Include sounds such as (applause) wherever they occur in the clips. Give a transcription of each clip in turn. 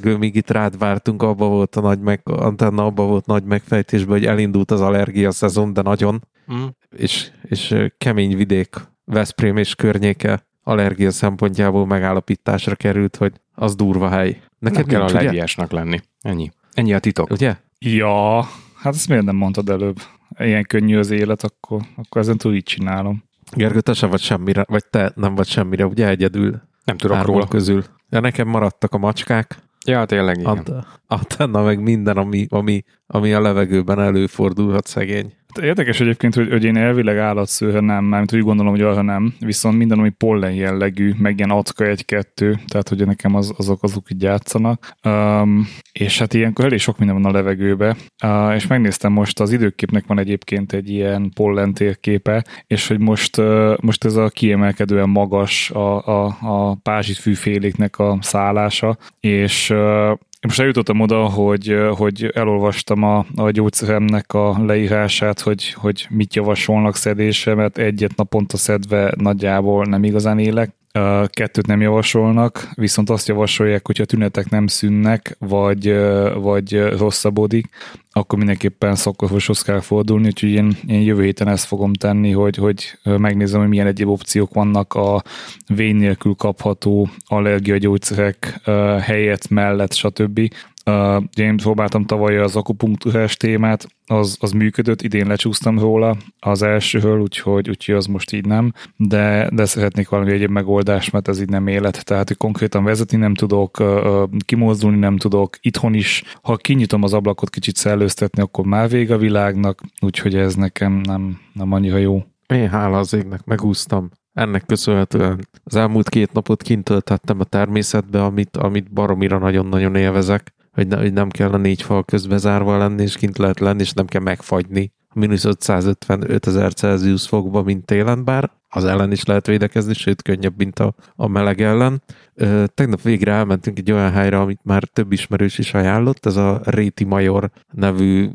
Gergő, míg itt rád vártunk, abba volt a nagy meg, antenna abba volt nagy megfejtésben, hogy elindult az allergia szezon, de nagyon, mm. és, és kemény vidék, Veszprém és környéke allergia szempontjából megállapításra került, hogy az durva hely. Neked nem kell allergiásnak lenni. Ennyi. Ennyi a titok. Ugye? Ja, hát ezt miért nem mondtad előbb? Ilyen könnyű az élet, akkor, akkor ezen túl így csinálom. Gergő, te sem vagy semmire, vagy te nem vagy semmire, ugye egyedül? Nem tudok róla. közül. Ja, nekem maradtak a macskák. Ja, tényleg igen. Antenna meg minden, ami, ami, ami a levegőben előfordulhat szegény. Érdekes egyébként, hogy, hogy én elvileg állatszőre nem, mert úgy gondolom, hogy arra nem, viszont minden, ami pollen jellegű, meg ilyen acka egy-kettő, tehát hogy nekem az, azok azok így játszanak. Um, és hát ilyenkor elég sok minden van a levegőbe, uh, és megnéztem most, az időképnek van egyébként egy ilyen pollen térképe, és hogy most, uh, most ez a kiemelkedően magas a, a, a pázsit fűféléknek a szállása, és uh, most eljutottam oda, hogy, hogy elolvastam a, a gyógyszeremnek a leírását, hogy, hogy mit javasolnak szedésre, mert egyet naponta szedve nagyjából nem igazán élek. Kettőt nem javasolnak, viszont azt javasolják, hogyha a tünetek nem szűnnek, vagy, vagy rosszabbodik, akkor mindenképpen szakorvoshoz kell fordulni, úgyhogy én, én jövő héten ezt fogom tenni, hogy, hogy megnézem, hogy milyen egyéb opciók vannak a vén nélkül kapható allergiagyógyszerek helyett, mellett, stb. Uh, én próbáltam tavaly az akupunktúrás témát, az, az működött, idén lecsúsztam róla az elsőhől, úgyhogy, úgyhogy az most így nem, de, de szeretnék valami egyéb megoldást, mert ez így nem élet. Tehát, hogy konkrétan vezetni nem tudok, uh, kimozdulni nem tudok, itthon is, ha kinyitom az ablakot kicsit szellőztetni, akkor már vége a világnak, úgyhogy ez nekem nem, nem annyira jó. Én hála az égnek, megúsztam. Ennek köszönhetően az elmúlt két napot kint töltettem a természetbe, amit, amit baromira nagyon-nagyon élvezek hogy, ne, hogy nem kell a négy fal közbe zárva lenni, és kint lehet lenni, és nem kell megfagyni a mínusz 555 ezer Celsius fokba, mint télen, bár az ellen is lehet védekezni, sőt könnyebb, mint a, a meleg ellen. Ö, tegnap végre elmentünk egy olyan helyre, amit már több ismerős is ajánlott, ez a Réti Major nevű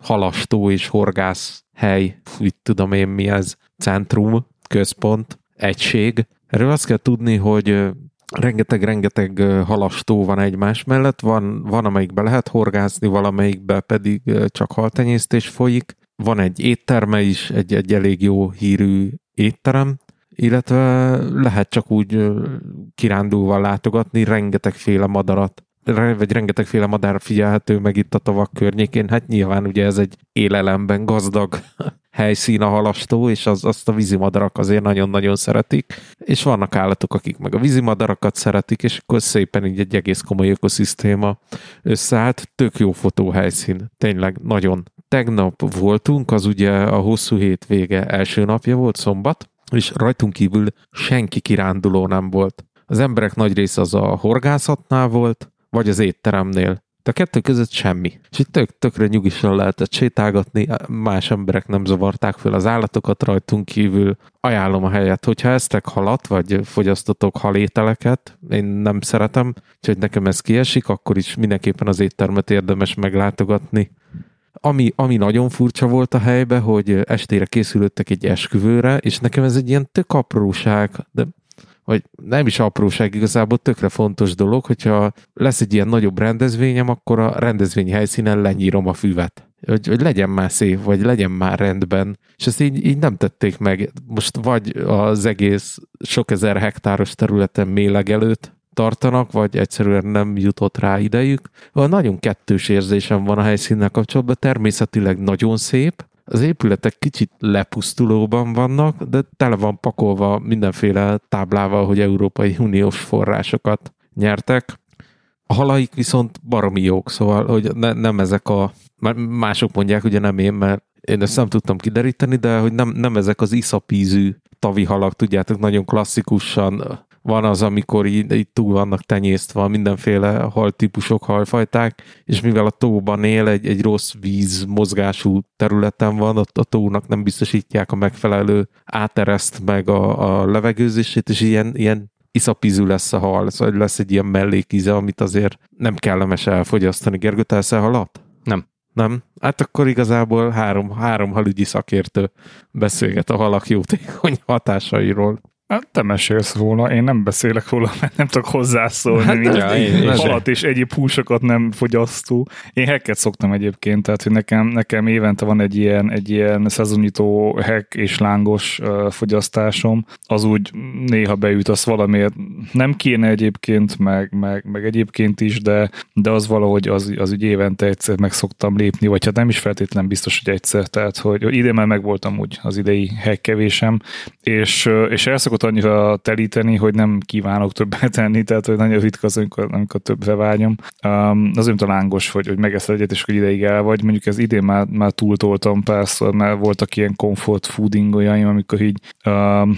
halastó és horgász hely, úgy tudom én mi ez, centrum, központ, egység. Erről azt kell tudni, hogy rengeteg-rengeteg halastó van egymás mellett, van, van amelyikbe lehet horgászni, valamelyikbe pedig csak haltenyésztés folyik, van egy étterme is, egy, egy elég jó hírű étterem, illetve lehet csak úgy kirándulva látogatni rengetegféle madarat, vagy rengetegféle madár figyelhető meg itt a tavak környékén. Hát nyilván ugye ez egy élelemben gazdag helyszín a halastó, és az, azt a vízimadarak azért nagyon-nagyon szeretik, és vannak állatok, akik meg a vízimadarakat szeretik, és akkor szépen így egy egész komoly ökoszisztéma összeállt. Tök jó fotóhelyszín, tényleg nagyon. Tegnap voltunk, az ugye a hosszú hét vége első napja volt, szombat, és rajtunk kívül senki kiránduló nem volt. Az emberek nagy része az a horgászatnál volt, vagy az étteremnél. De a kettő között semmi. És itt tök, tökre nyugisan lehetett sétálgatni, más emberek nem zavarták fel az állatokat rajtunk kívül. Ajánlom a helyet, hogyha eztek halat, vagy fogyasztotok halételeket, én nem szeretem, úgyhogy nekem ez kiesik, akkor is mindenképpen az éttermet érdemes meglátogatni. Ami, ami nagyon furcsa volt a helybe, hogy estére készülöttek egy esküvőre, és nekem ez egy ilyen tök apróság, de vagy nem is apróság, igazából tökre fontos dolog, hogyha lesz egy ilyen nagyobb rendezvényem, akkor a rendezvény helyszínen lenyírom a füvet. Hogy, hogy legyen már szép, vagy legyen már rendben. És ezt így, így nem tették meg. Most vagy az egész sok ezer hektáros területen méleg előtt tartanak, vagy egyszerűen nem jutott rá idejük. Nagyon kettős érzésem van a helyszínnel kapcsolatban, természetileg nagyon szép, az épületek kicsit lepusztulóban vannak, de tele van pakolva mindenféle táblával, hogy Európai Uniós forrásokat nyertek. A halaik viszont baromi jók, szóval hogy ne, nem ezek a, mások mondják, ugye nem én, mert én ezt nem tudtam kideríteni, de hogy nem, nem ezek az iszapízű tavi halak, tudjátok, nagyon klasszikusan van az, amikor így, így túl vannak tenyésztve mindenféle haltípusok, halfajták, és mivel a tóban él, egy, egy rossz víz mozgású területen van, ott a tónak nem biztosítják a megfelelő átereszt meg a, a levegőzését, és ilyen, ilyen iszapízű lesz a hal, szóval lesz egy ilyen mellékíze, amit azért nem kellemes elfogyasztani. Gergő, te halat? Nem. Nem? Hát akkor igazából három, három halügyi szakértő beszélget a halak jótékony hatásairól. Hát te mesélsz róla, én nem beszélek róla, mert nem tudok hozzászólni. Hát, mint ja, én, halat és egyéb húsokat nem fogyasztó. Én hekket szoktam egyébként, tehát hogy nekem, nekem évente van egy ilyen, egy ilyen szezonnyitó hek és lángos uh, fogyasztásom. Az úgy néha beüt, az valamiért nem kéne egyébként, meg, meg, meg egyébként is, de, de az valahogy az, az úgy évente egyszer meg szoktam lépni, vagy hát nem is feltétlen biztos, hogy egyszer. Tehát, hogy, idén már megvoltam úgy az idei hekkevésem, és, és el szokott annyira telíteni, hogy nem kívánok többet tenni, tehát hogy nagyon ritka az, amikor, amikor többre vágyom. Um, az olyan lángos, hogy, hogy megeszel egyet, és hogy ideig el vagy. Mondjuk ez idén már, már túltoltam párszor, mert voltak ilyen comfort fooding olyaim, amikor így um,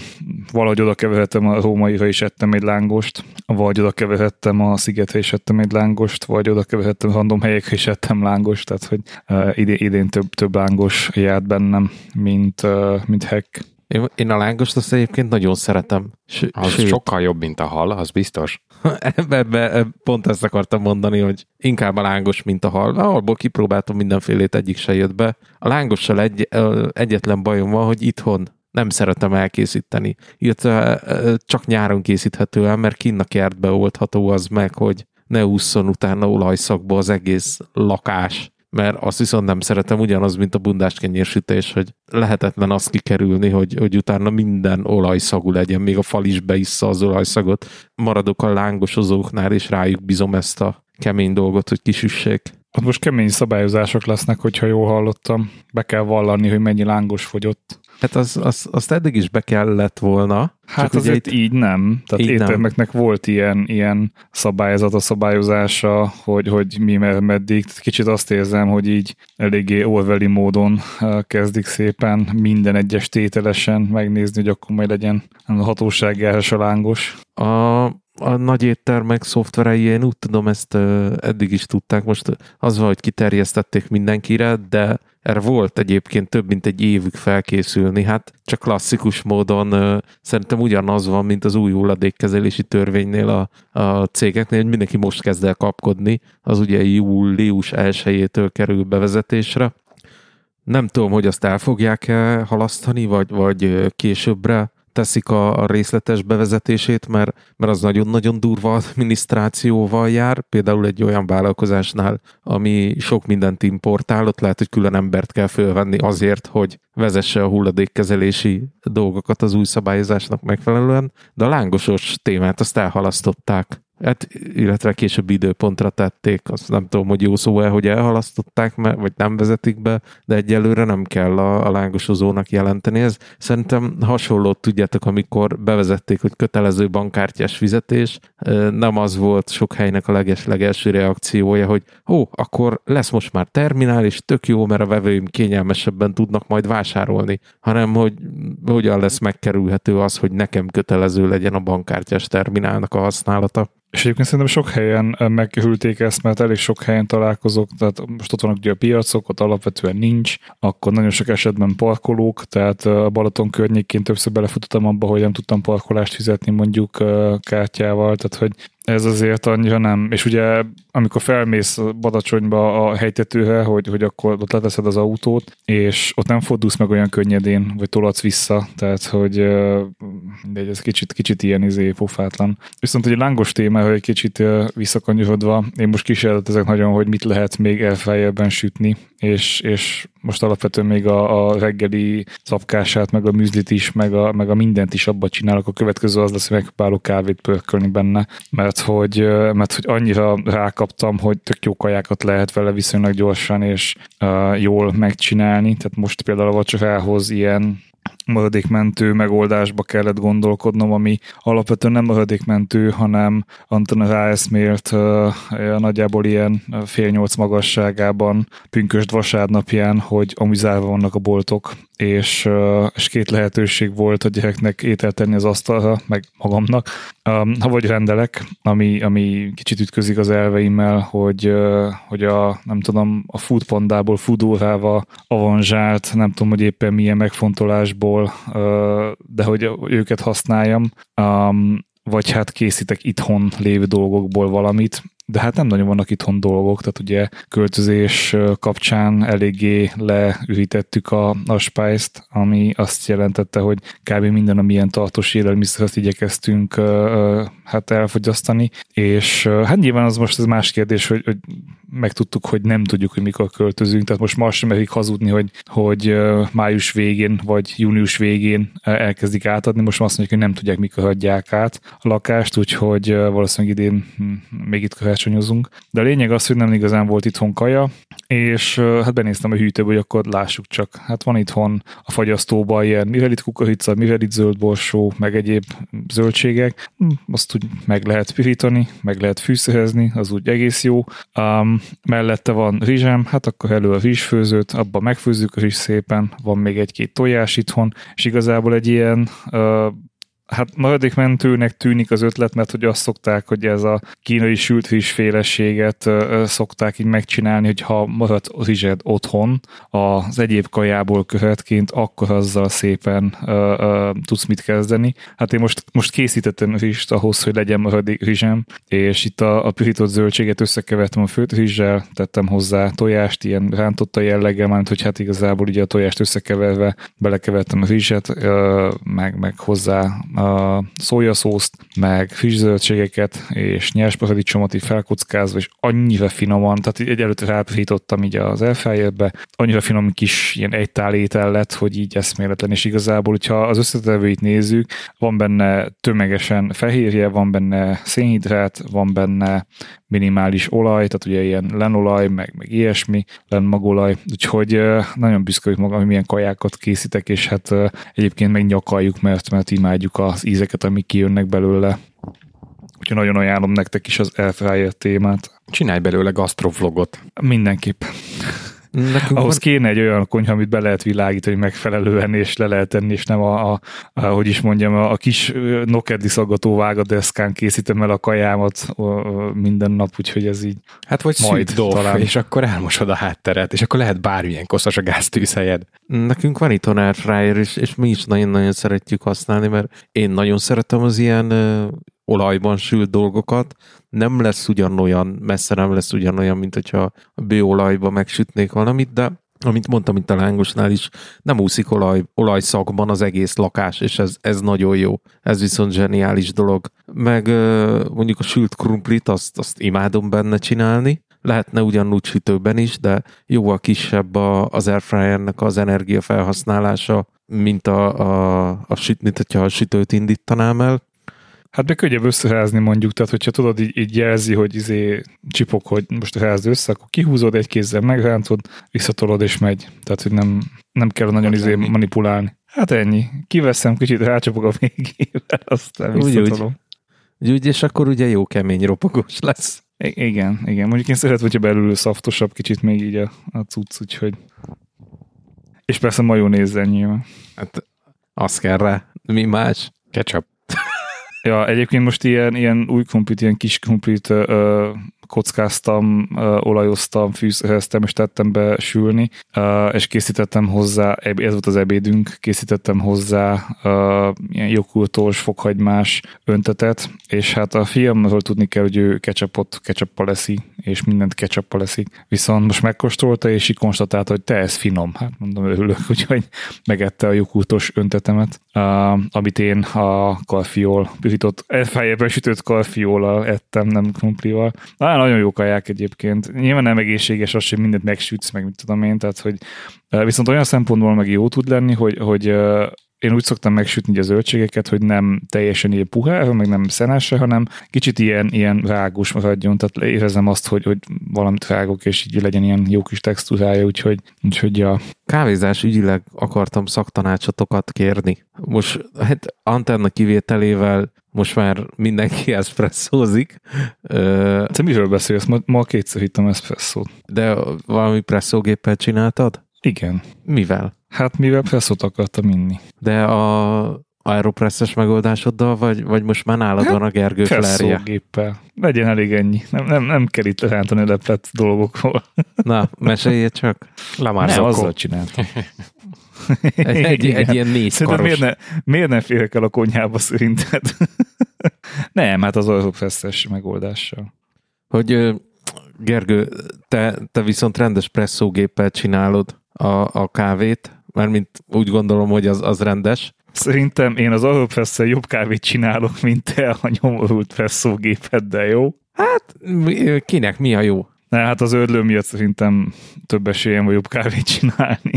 valahogy oda keverhettem a rómaira és ettem egy lángost, vagy oda keverhettem a szigetre és ettem egy lángost, vagy oda keverhettem random helyekre és ettem lángost, tehát hogy uh, idén, idén több, több lángos járt bennem, mint, uh, mint hack. Én, én a lángost azt egyébként nagyon szeretem. S- az sőt. sokkal jobb, mint a hal, az biztos. (laughs) ebbe, ebbe, pont ezt akartam mondani, hogy inkább a lángos, mint a hal. Alból kipróbáltam mindenfélét, egyik se jött be. A lángossal egy, egyetlen bajom van, hogy itthon nem szeretem elkészíteni. Illetve csak nyáron készíthető el, mert kinn a kertbe oldható az meg, hogy ne ússzon utána olajszakba az egész lakás mert azt viszont nem szeretem, ugyanaz, mint a bundás kenyérsütés, hogy lehetetlen azt kikerülni, hogy, hogy utána minden olajszagú legyen, még a fal is beissza az olajszagot. Maradok a lángosozóknál, és rájuk bizom ezt a kemény dolgot, hogy kisüssék. Ott most kemény szabályozások lesznek, hogyha jól hallottam. Be kell vallani, hogy mennyi lángos fogyott. Hát az, az, azt eddig is be kellett volna. Hát csak azért itt, így nem. Tehát így éttermeknek nem. volt ilyen, ilyen szabályzat a szabályozása, hogy, hogy mi meddig. Kicsit azt érzem, hogy így eléggé Orwelli módon kezdik szépen minden egyes tételesen megnézni, hogy akkor majd legyen a hatóság a lángos. A, a nagy éttermek szoftverei, én úgy tudom, ezt eddig is tudták, most az van, hogy kiterjesztették mindenkire, de erre volt egyébként több mint egy évük felkészülni, hát csak klasszikus módon szerintem ugyanaz van, mint az új hulladékkezelési törvénynél a, a cégeknél, hogy mindenki most kezd el kapkodni, az ugye július 1 kerül bevezetésre. Nem tudom, hogy azt el fogják-e halasztani, vagy, vagy későbbre teszik a, a részletes bevezetését, mert, mert az nagyon-nagyon durva adminisztrációval jár. Például egy olyan vállalkozásnál, ami sok mindent importál, ott lehet, hogy külön embert kell fölvenni azért, hogy vezesse a hulladékkezelési dolgokat az új szabályozásnak megfelelően, de a lángosos témát azt elhalasztották. Hát, illetve később időpontra tették, azt nem tudom, hogy jó szó-e, hogy elhalasztották, vagy nem vezetik be, de egyelőre nem kell a, a lángosozónak jelenteni. Ez szerintem hasonlót tudjátok, amikor bevezették, hogy kötelező bankkártyás fizetés, nem az volt sok helynek a leges legelső reakciója, hogy ó, akkor lesz most már terminál, és tök jó, mert a vevőim kényelmesebben tudnak majd vásárolni, hanem hogy hogyan lesz megkerülhető az, hogy nekem kötelező legyen a bankkártyás terminálnak a használata. És egyébként szerintem sok helyen meghűlték ezt, mert elég sok helyen találkozok, tehát most ott vannak ugye a piacok, ott alapvetően nincs, akkor nagyon sok esetben parkolók, tehát a Balaton környékén többször belefutottam abba, hogy nem tudtam parkolást fizetni mondjuk kártyával, tehát hogy ez azért annyira nem. És ugye, amikor felmész Badacsonyba a helytetőre, hogy, hogy akkor ott leteszed az autót, és ott nem fordulsz meg olyan könnyedén, vagy tolatsz vissza, tehát, hogy de ez kicsit, kicsit ilyen izé pofátlan. Viszont egy lángos téma, hogy egy kicsit visszakanyarodva, én most kísérletezek nagyon, hogy mit lehet még elfeljebben sütni, és, és most alapvetően még a, a reggeli szapkását, meg a műzlit is, meg a, meg a mindent is abba csinálok. A következő az lesz, hogy megpróbálok kávét pörkölni benne, mert hogy, mert hogy annyira rákaptam, hogy tök jó kajákat lehet vele viszonylag gyorsan és uh, jól megcsinálni. Tehát most például a vacsorához ilyen maradékmentő megoldásba kellett gondolkodnom, ami alapvetően nem maradékmentő, hanem Anton ráeszmélt uh, nagyjából ilyen fél nyolc magasságában pünkösd vasárnapján, hogy amizálva vannak a boltok, és, és két lehetőség volt a gyereknek ételt tenni az asztalra, meg magamnak. Ha vagy rendelek, ami, ami kicsit ütközik az elveimmel, hogy, hogy a, nem tudom, a foodpandából foodórával avanzsált, nem tudom, hogy éppen milyen megfontolásból, de hogy őket használjam, vagy hát készítek itthon lévő dolgokból valamit, de hát nem nagyon vannak itthon dolgok, tehát ugye költözés kapcsán eléggé leürítettük a, a spice ami azt jelentette, hogy kb. minden, ami ilyen tartós élelmiszer, igyekeztünk hát elfogyasztani, és hát nyilván az most ez más kérdés, hogy, hogy megtudtuk, hogy nem tudjuk, hogy mikor költözünk, tehát most ma sem merik hazudni, hogy, hogy május végén vagy június végén elkezdik átadni, most azt mondják, hogy nem tudják, mikor adják át a lakást, úgyhogy valószínűleg idén hm, még itt karácsonyozunk. De a lényeg az, hogy nem igazán volt itthon kaja, és hát benéztem a hűtőbe, hogy akkor lássuk csak. Hát van itthon a fagyasztóban ilyen mivel kukorica, mivel zöldborsó, meg egyéb zöldségek. Hm, azt úgy meg lehet pirítani, meg lehet fűszerezni, az úgy egész jó. Um, mellette van rizsem, hát akkor elő a rizsfőzőt, abban megfőzzük a rizs szépen, van még egy-két tojás itthon, és igazából egy ilyen uh, hát maradékmentőnek tűnik az ötlet, mert hogy azt szokták, hogy ez a kínai sült rizsféleséget szokták így megcsinálni, hogy ha marad rizsed otthon az egyéb kajából követként, akkor azzal szépen uh, uh, tudsz mit kezdeni. Hát én most, most készítettem rizst ahhoz, hogy legyen maradék rizsem, és itt a, a pirított zöldséget összekevertem a főt rizssel, tettem hozzá tojást, ilyen rántotta jelleggel, mert hogy hát igazából ugye a tojást összekeverve belekevertem a rizset, uh, meg, meg hozzá a szójaszószt, meg friss zöldségeket, és nyers paradicsomot így felkockázva, és annyira finoman, tehát egy előtt rápihítottam így az elfájérbe, annyira finom kis ilyen egy tál étel lett, hogy így eszméletlen, és igazából, hogyha az összetevőit nézzük, van benne tömegesen fehérje, van benne szénhidrát, van benne minimális olaj, tehát ugye ilyen lenolaj, meg, meg ilyesmi, lenmagolaj, úgyhogy nagyon büszke vagyok magam, hogy milyen kajákat készítek, és hát egyébként meg nyakaljuk, mert, mert imádjuk az ízeket, amik kijönnek belőle. Úgyhogy nagyon ajánlom nektek is az Airfryer témát. Csinálj belőle gasztrovlogot. Mindenképp. Nekünk Ahhoz van... kéne egy olyan konyha, amit be lehet világítani megfelelően, és le lehet tenni, és nem a, a, a hogy is mondjam, a, a kis nokedli szaggató vágadeszkán készítem el a kajámat minden nap, úgyhogy ez így Hát vagy majd talán. és akkor elmosod a hátteret, és akkor lehet bármilyen koszos a gáztűzhelyed. Nekünk van itt airfryer, és, és mi is nagyon-nagyon szeretjük használni, mert én nagyon szeretem az ilyen olajban sült dolgokat, nem lesz ugyanolyan, messze nem lesz ugyanolyan, mint hogyha bőolajba megsütnék valamit, de amit mondtam itt a lángosnál is, nem úszik olaj, olajszakban az egész lakás, és ez, ez nagyon jó. Ez viszont zseniális dolog. Meg mondjuk a sült krumplit, azt, azt imádom benne csinálni. Lehetne ugyanúgy sütőben is, de jóval kisebb a, az airfryernek az energiafelhasználása, mint a, a, a süt, mint hogyha a sütőt indítanám el. Hát meg könnyebb összeházni mondjuk, tehát hogyha tudod, így, így jelzi, hogy izé csipok, hogy most házd össze, akkor kihúzod egy kézzel, megrántod, visszatolod és megy. Tehát, hogy nem, nem kell nagyon izé manipulálni. Hát ennyi. Kiveszem, kicsit rácsapok a végével, aztán visszatolom. Úgy, úgy, és akkor ugye jó kemény ropogós lesz. I- igen, igen. Mondjuk én szeretem, hogyha belül szaftosabb kicsit még így a, a cucc, úgyhogy és persze majónézzel nyilván. Hát az kell rá. Mi más? Ketchup. Ja, egyébként most ilyen, ilyen új krumplit, ilyen kis krumplit ö, kockáztam, olajoztam, fűszereztem, és tettem be sülni, és készítettem hozzá, ez volt az ebédünk, készítettem hozzá joghurtos, fokhagymás öntetet, és hát a fiamról tudni kell, hogy ő ketchupot ketchuppal leszi, és mindent ketchuppal leszik. Viszont most megkóstolta, és így konstatálta, hogy te ez finom. Hát mondom, örülök, (laughs) úgyhogy megette a joghurtos öntetemet, amit én a karfiol, pirított, fejében sütött karfiolal ettem, nem krumplival. Na, nagyon jó kaják egyébként. Nyilván nem egészséges az, hogy mindent megsütsz, meg mit tudom én, tehát hogy viszont olyan szempontból meg jó tud lenni, hogy, hogy én úgy szoktam megsütni a zöldségeket, hogy nem teljesen ilyen puhára, meg nem szenásra, hanem kicsit ilyen, ilyen rágós maradjon, tehát érezem azt, hogy, hogy valamit rágok, és így legyen ilyen jó kis textúrája, úgyhogy, úgyhogy ja. Kávézás ügyileg akartam szaktanácsatokat kérni. Most hát antenna kivételével most már mindenki (laughs) eszpresszózik. Te miről beszélsz? Ma, ma kétszer hittem eszpresszót. De valami presszógéppel csináltad? Igen. Mivel? Hát mivel presszót akartam inni. De a aeropresszes megoldásoddal, vagy, vagy most már nálad hát, van a Gergő flerje? géppel. Legyen elég ennyi. Nem, nem, nem kell itt rántani leplet dolgokról. (laughs) Na, meséljél csak. Lamar nem, azzal csináltam. (laughs) egy, egy, egy ilyen négy Szerintem miért ne, miért ne férek el a konyhába szerinted? (laughs) nem, hát az aeropresszes megoldással. hogy Gergő, te, te viszont rendes presszógéppel csinálod a, a kávét, mert mint úgy gondolom, hogy az, az rendes. Szerintem én az Aeropress-szel jobb kávét csinálok, mint te a nyomorult presszógépeddel, jó? Hát kinek mi a jó? Ne, hát az ödlő miatt szerintem több esélyem vagy jobb kávét csinálni.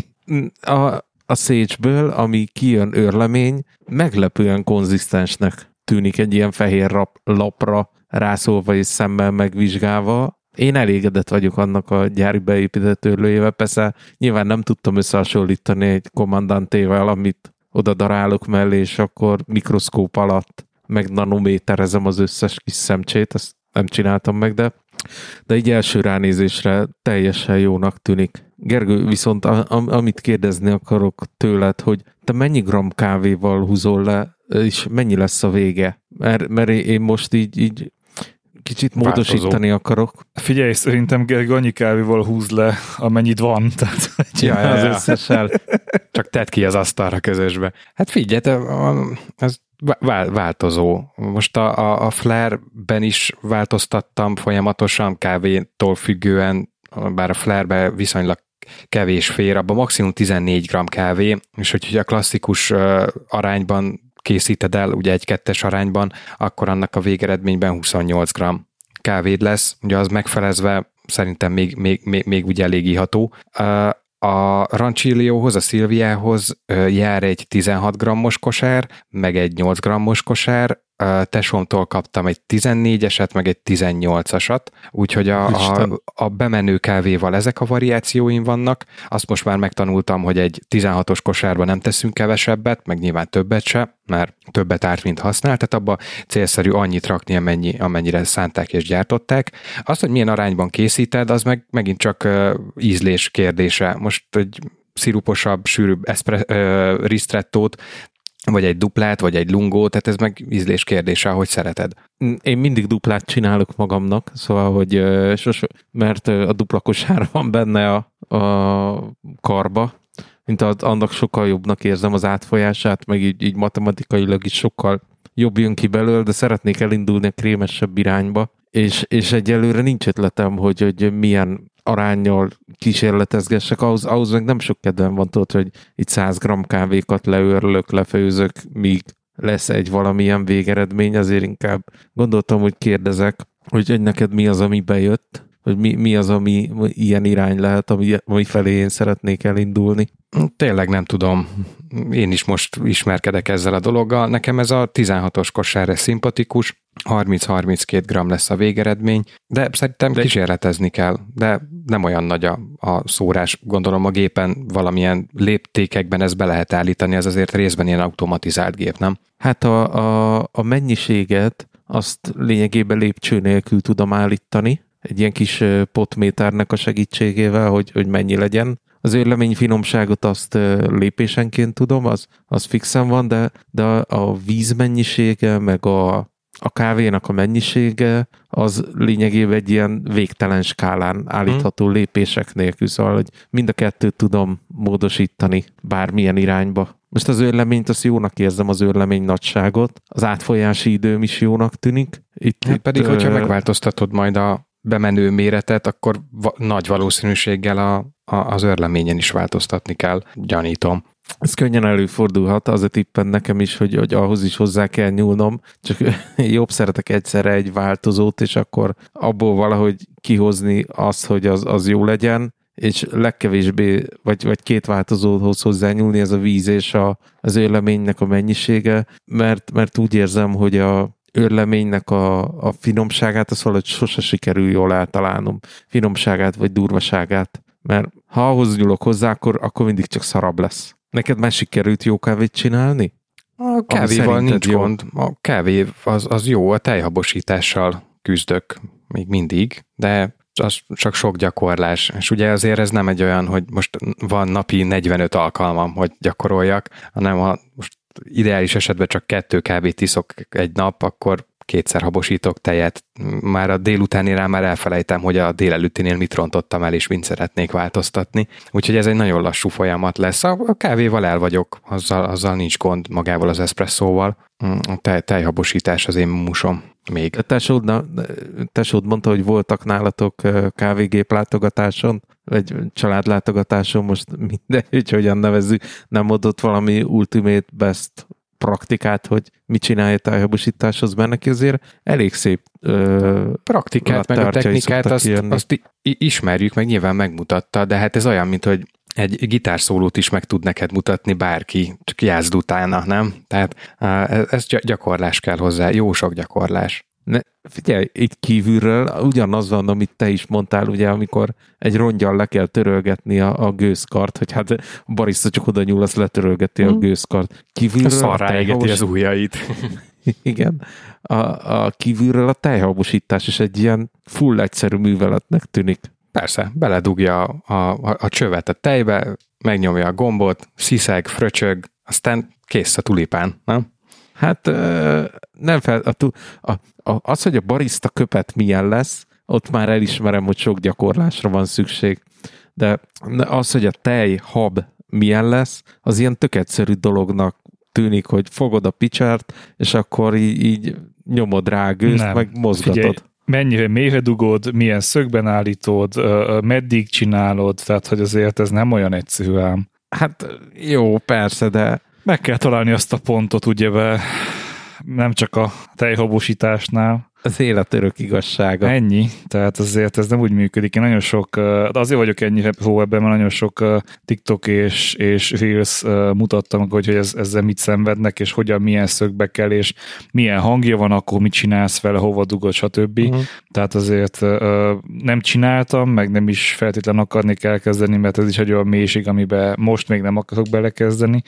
A, a Sage-ből, ami kijön őrlemény, meglepően konzisztensnek tűnik egy ilyen fehér rap, lapra rászólva és szemmel megvizsgálva. Én elégedett vagyok annak a gyári beépített őrlőjével, persze nyilván nem tudtam összehasonlítani egy kommandantével, amit oda darálok mellé, és akkor mikroszkóp alatt meg nanométerezem az összes kis szemcsét, ezt nem csináltam meg, de, de így első ránézésre teljesen jónak tűnik. Gergő, viszont a, a, amit kérdezni akarok tőled, hogy te mennyi gram kávéval húzol le, és mennyi lesz a vége? Mert, mert én most így, így kicsit módosítani Változó. akarok. Figyelj, szerintem Gergő annyi kávéval húz le, amennyit van. (laughs) Tehát, ja, ja, az ja. összessel. Csak tedd ki az asztalra közösbe. Hát figyelj, ez változó. Most a, a, a Flare-ben is változtattam folyamatosan kávétól függően, bár a Flare-be viszonylag kevés fér, abban maximum 14 g kávé, és hogyha a klasszikus arányban készíted el, ugye egy kettes arányban, akkor annak a végeredményben 28 g kávéd lesz, ugye az megfelezve szerintem még, még, még, még ugye elég iható. A Ranciliohoz, a Szilviához jár egy 16 grammos kosár, meg egy 8 grammos kosár, tesómtól kaptam egy 14-eset, meg egy 18-asat, úgyhogy a, a, a bemenő kávéval ezek a variációim vannak. Azt most már megtanultam, hogy egy 16-os kosárba nem teszünk kevesebbet, meg nyilván többet se, mert többet árt, mint használ, tehát abba célszerű annyit rakni, amennyi, amennyire szánták és gyártották. Azt, hogy milyen arányban készíted, az meg megint csak ízlés kérdése. Most egy sziruposabb, sűrűbb eszpre, uh, ristrettót vagy egy duplát, vagy egy lungót, tehát ez meg ízlés kérdése, hogy szereted. Én mindig duplát csinálok magamnak, szóval, hogy sos, mert a dupla kosár (laughs) van benne a, a karba, mint az, annak sokkal jobbnak érzem az átfolyását, meg így, így matematikailag is sokkal jobb jön ki belőle, de szeretnék elindulni a krémesebb irányba, és, és egyelőre nincs ötletem, hogy, hogy milyen arányjal kísérletezgessek, ahhoz, ahhoz meg nem sok kedvem van, tudod, hogy itt 100 g kávékat leőrlök, lefőzök, míg lesz egy valamilyen végeredmény, azért inkább gondoltam, hogy kérdezek, hogy, hogy neked mi az, ami bejött, hogy mi, mi az, ami ilyen irány lehet, ami, ami felé én szeretnék elindulni. Tényleg nem tudom. Én is most ismerkedek ezzel a dologgal. Nekem ez a 16-os kosár szimpatikus, 30-32 gram lesz a végeredmény, de szerintem de... kísérletezni kell, de nem olyan nagy a, a szórás. Gondolom a gépen valamilyen léptékekben ezt be lehet állítani, ez azért részben ilyen automatizált gép, nem? Hát a, a, a mennyiséget azt lényegében lépcső nélkül tudom állítani, egy ilyen kis potméternek a segítségével, hogy, hogy mennyi legyen. Az őrlemény finomságot azt lépésenként tudom, az, az fixen van, de, de a víz mennyisége, meg a, a kávénak a mennyisége, az lényegében egy ilyen végtelen skálán állítható hmm. lépések nélkül, szóval hogy mind a kettőt tudom módosítani bármilyen irányba. Most az őrleményt azt jónak érzem, az őrlemény nagyságot, az átfolyási időm is jónak tűnik. Itt, hát itt pedig, hogyha megváltoztatod majd a bemenő méretet, akkor va- nagy valószínűséggel a, a, az örleményen is változtatni kell, gyanítom. Ez könnyen előfordulhat, az a tippen nekem is, hogy, hogy ahhoz is hozzá kell nyúlnom, csak (laughs) jobb szeretek egyszerre egy változót, és akkor abból valahogy kihozni azt, hogy az, az jó legyen, és legkevésbé, vagy, vagy két változóhoz hozzányúlni, ez a víz és a, az őrleménynek a mennyisége, mert, mert úgy érzem, hogy a, őrleménynek a, a finomságát, az valahogy sose sikerül jól eltalálnom. Finomságát vagy durvaságát. Mert ha ahhoz nyúlok hozzá, akkor, akkor mindig csak szarabb lesz. Neked már sikerült jó kávét csinálni? A kávéval nincs jó. gond. A kávé az, az jó, a tejhabosítással küzdök még mindig, de az csak sok gyakorlás. És ugye azért ez nem egy olyan, hogy most van napi 45 alkalmam, hogy gyakoroljak, hanem ha most ideális esetben csak kettő kávét iszok egy nap, akkor kétszer habosítok tejet. Már a délutánira már elfelejtem, hogy a délelőttinél mit rontottam el, és mint szeretnék változtatni. Úgyhogy ez egy nagyon lassú folyamat lesz. A kávéval el vagyok, azzal, azzal nincs gond magával az eszpresszóval. Mm, a tej, tejhabosítás az én musom még. Tesód, tesód mondta, hogy voltak nálatok kávégép látogatáson, vagy családlátogatáson, most mindegy, hogy hogyan nevezzük, nem adott valami ultimate best praktikát, hogy mit csinálja tájhabosításhoz, mert neki azért elég szép ö, praktikát, meg a technikát, azt, azt ismerjük, meg nyilván megmutatta, de hát ez olyan, mint hogy egy gitárszólót is meg tud neked mutatni bárki, csak jázd utána, nem? Tehát ez gyakorlás kell hozzá, jó sok gyakorlás. Ne, figyelj, itt kívülről ugyanaz van, amit te is mondtál, ugye, amikor egy rongyal le kell törölgetni a, a gőzkart, hogy hát a barista csak oda nyúl, azt letörölgeti mm. a gőzkart. Kívülről Szarrá égeti az ujjait. (laughs) Igen. A, a kívülről a tejhabosítás is egy ilyen full egyszerű műveletnek tűnik. Persze, beledugja a, a, a csövet a tejbe, megnyomja a gombot, sziszeg, fröcsög, aztán kész a tulipán, nem? Hát nem fel, a, a, a, az, hogy a barista köpet milyen lesz, ott már elismerem, hogy sok gyakorlásra van szükség. De az, hogy a tej hab milyen lesz, az ilyen tök egyszerű dolognak tűnik, hogy fogod a picsárt, és akkor így, így nyomod rá a gőzt, Nem. meg mozgatod. Figyelj, mennyire mélyre dugod, milyen szögben állítod, meddig csinálod, tehát hogy azért ez nem olyan egyszerű ám. Hát jó, persze, de... Meg kell találni azt a pontot, ugye, nem csak a tejhabosításnál, az élet örök igazsága. Ennyi, tehát azért ez nem úgy működik. Én nagyon sok, de azért vagyok ennyire hó ebben, mert nagyon sok TikTok és, és Reels mutattam, hogy, hogy ez, ezzel mit szenvednek, és hogyan, milyen szögbe kell, és milyen hangja van, akkor mit csinálsz vele, hova dugod, stb. Uh-huh. Tehát azért nem csináltam, meg nem is feltétlenül akarnék elkezdeni, mert ez is egy olyan mélység, amiben most még nem akarok belekezdeni.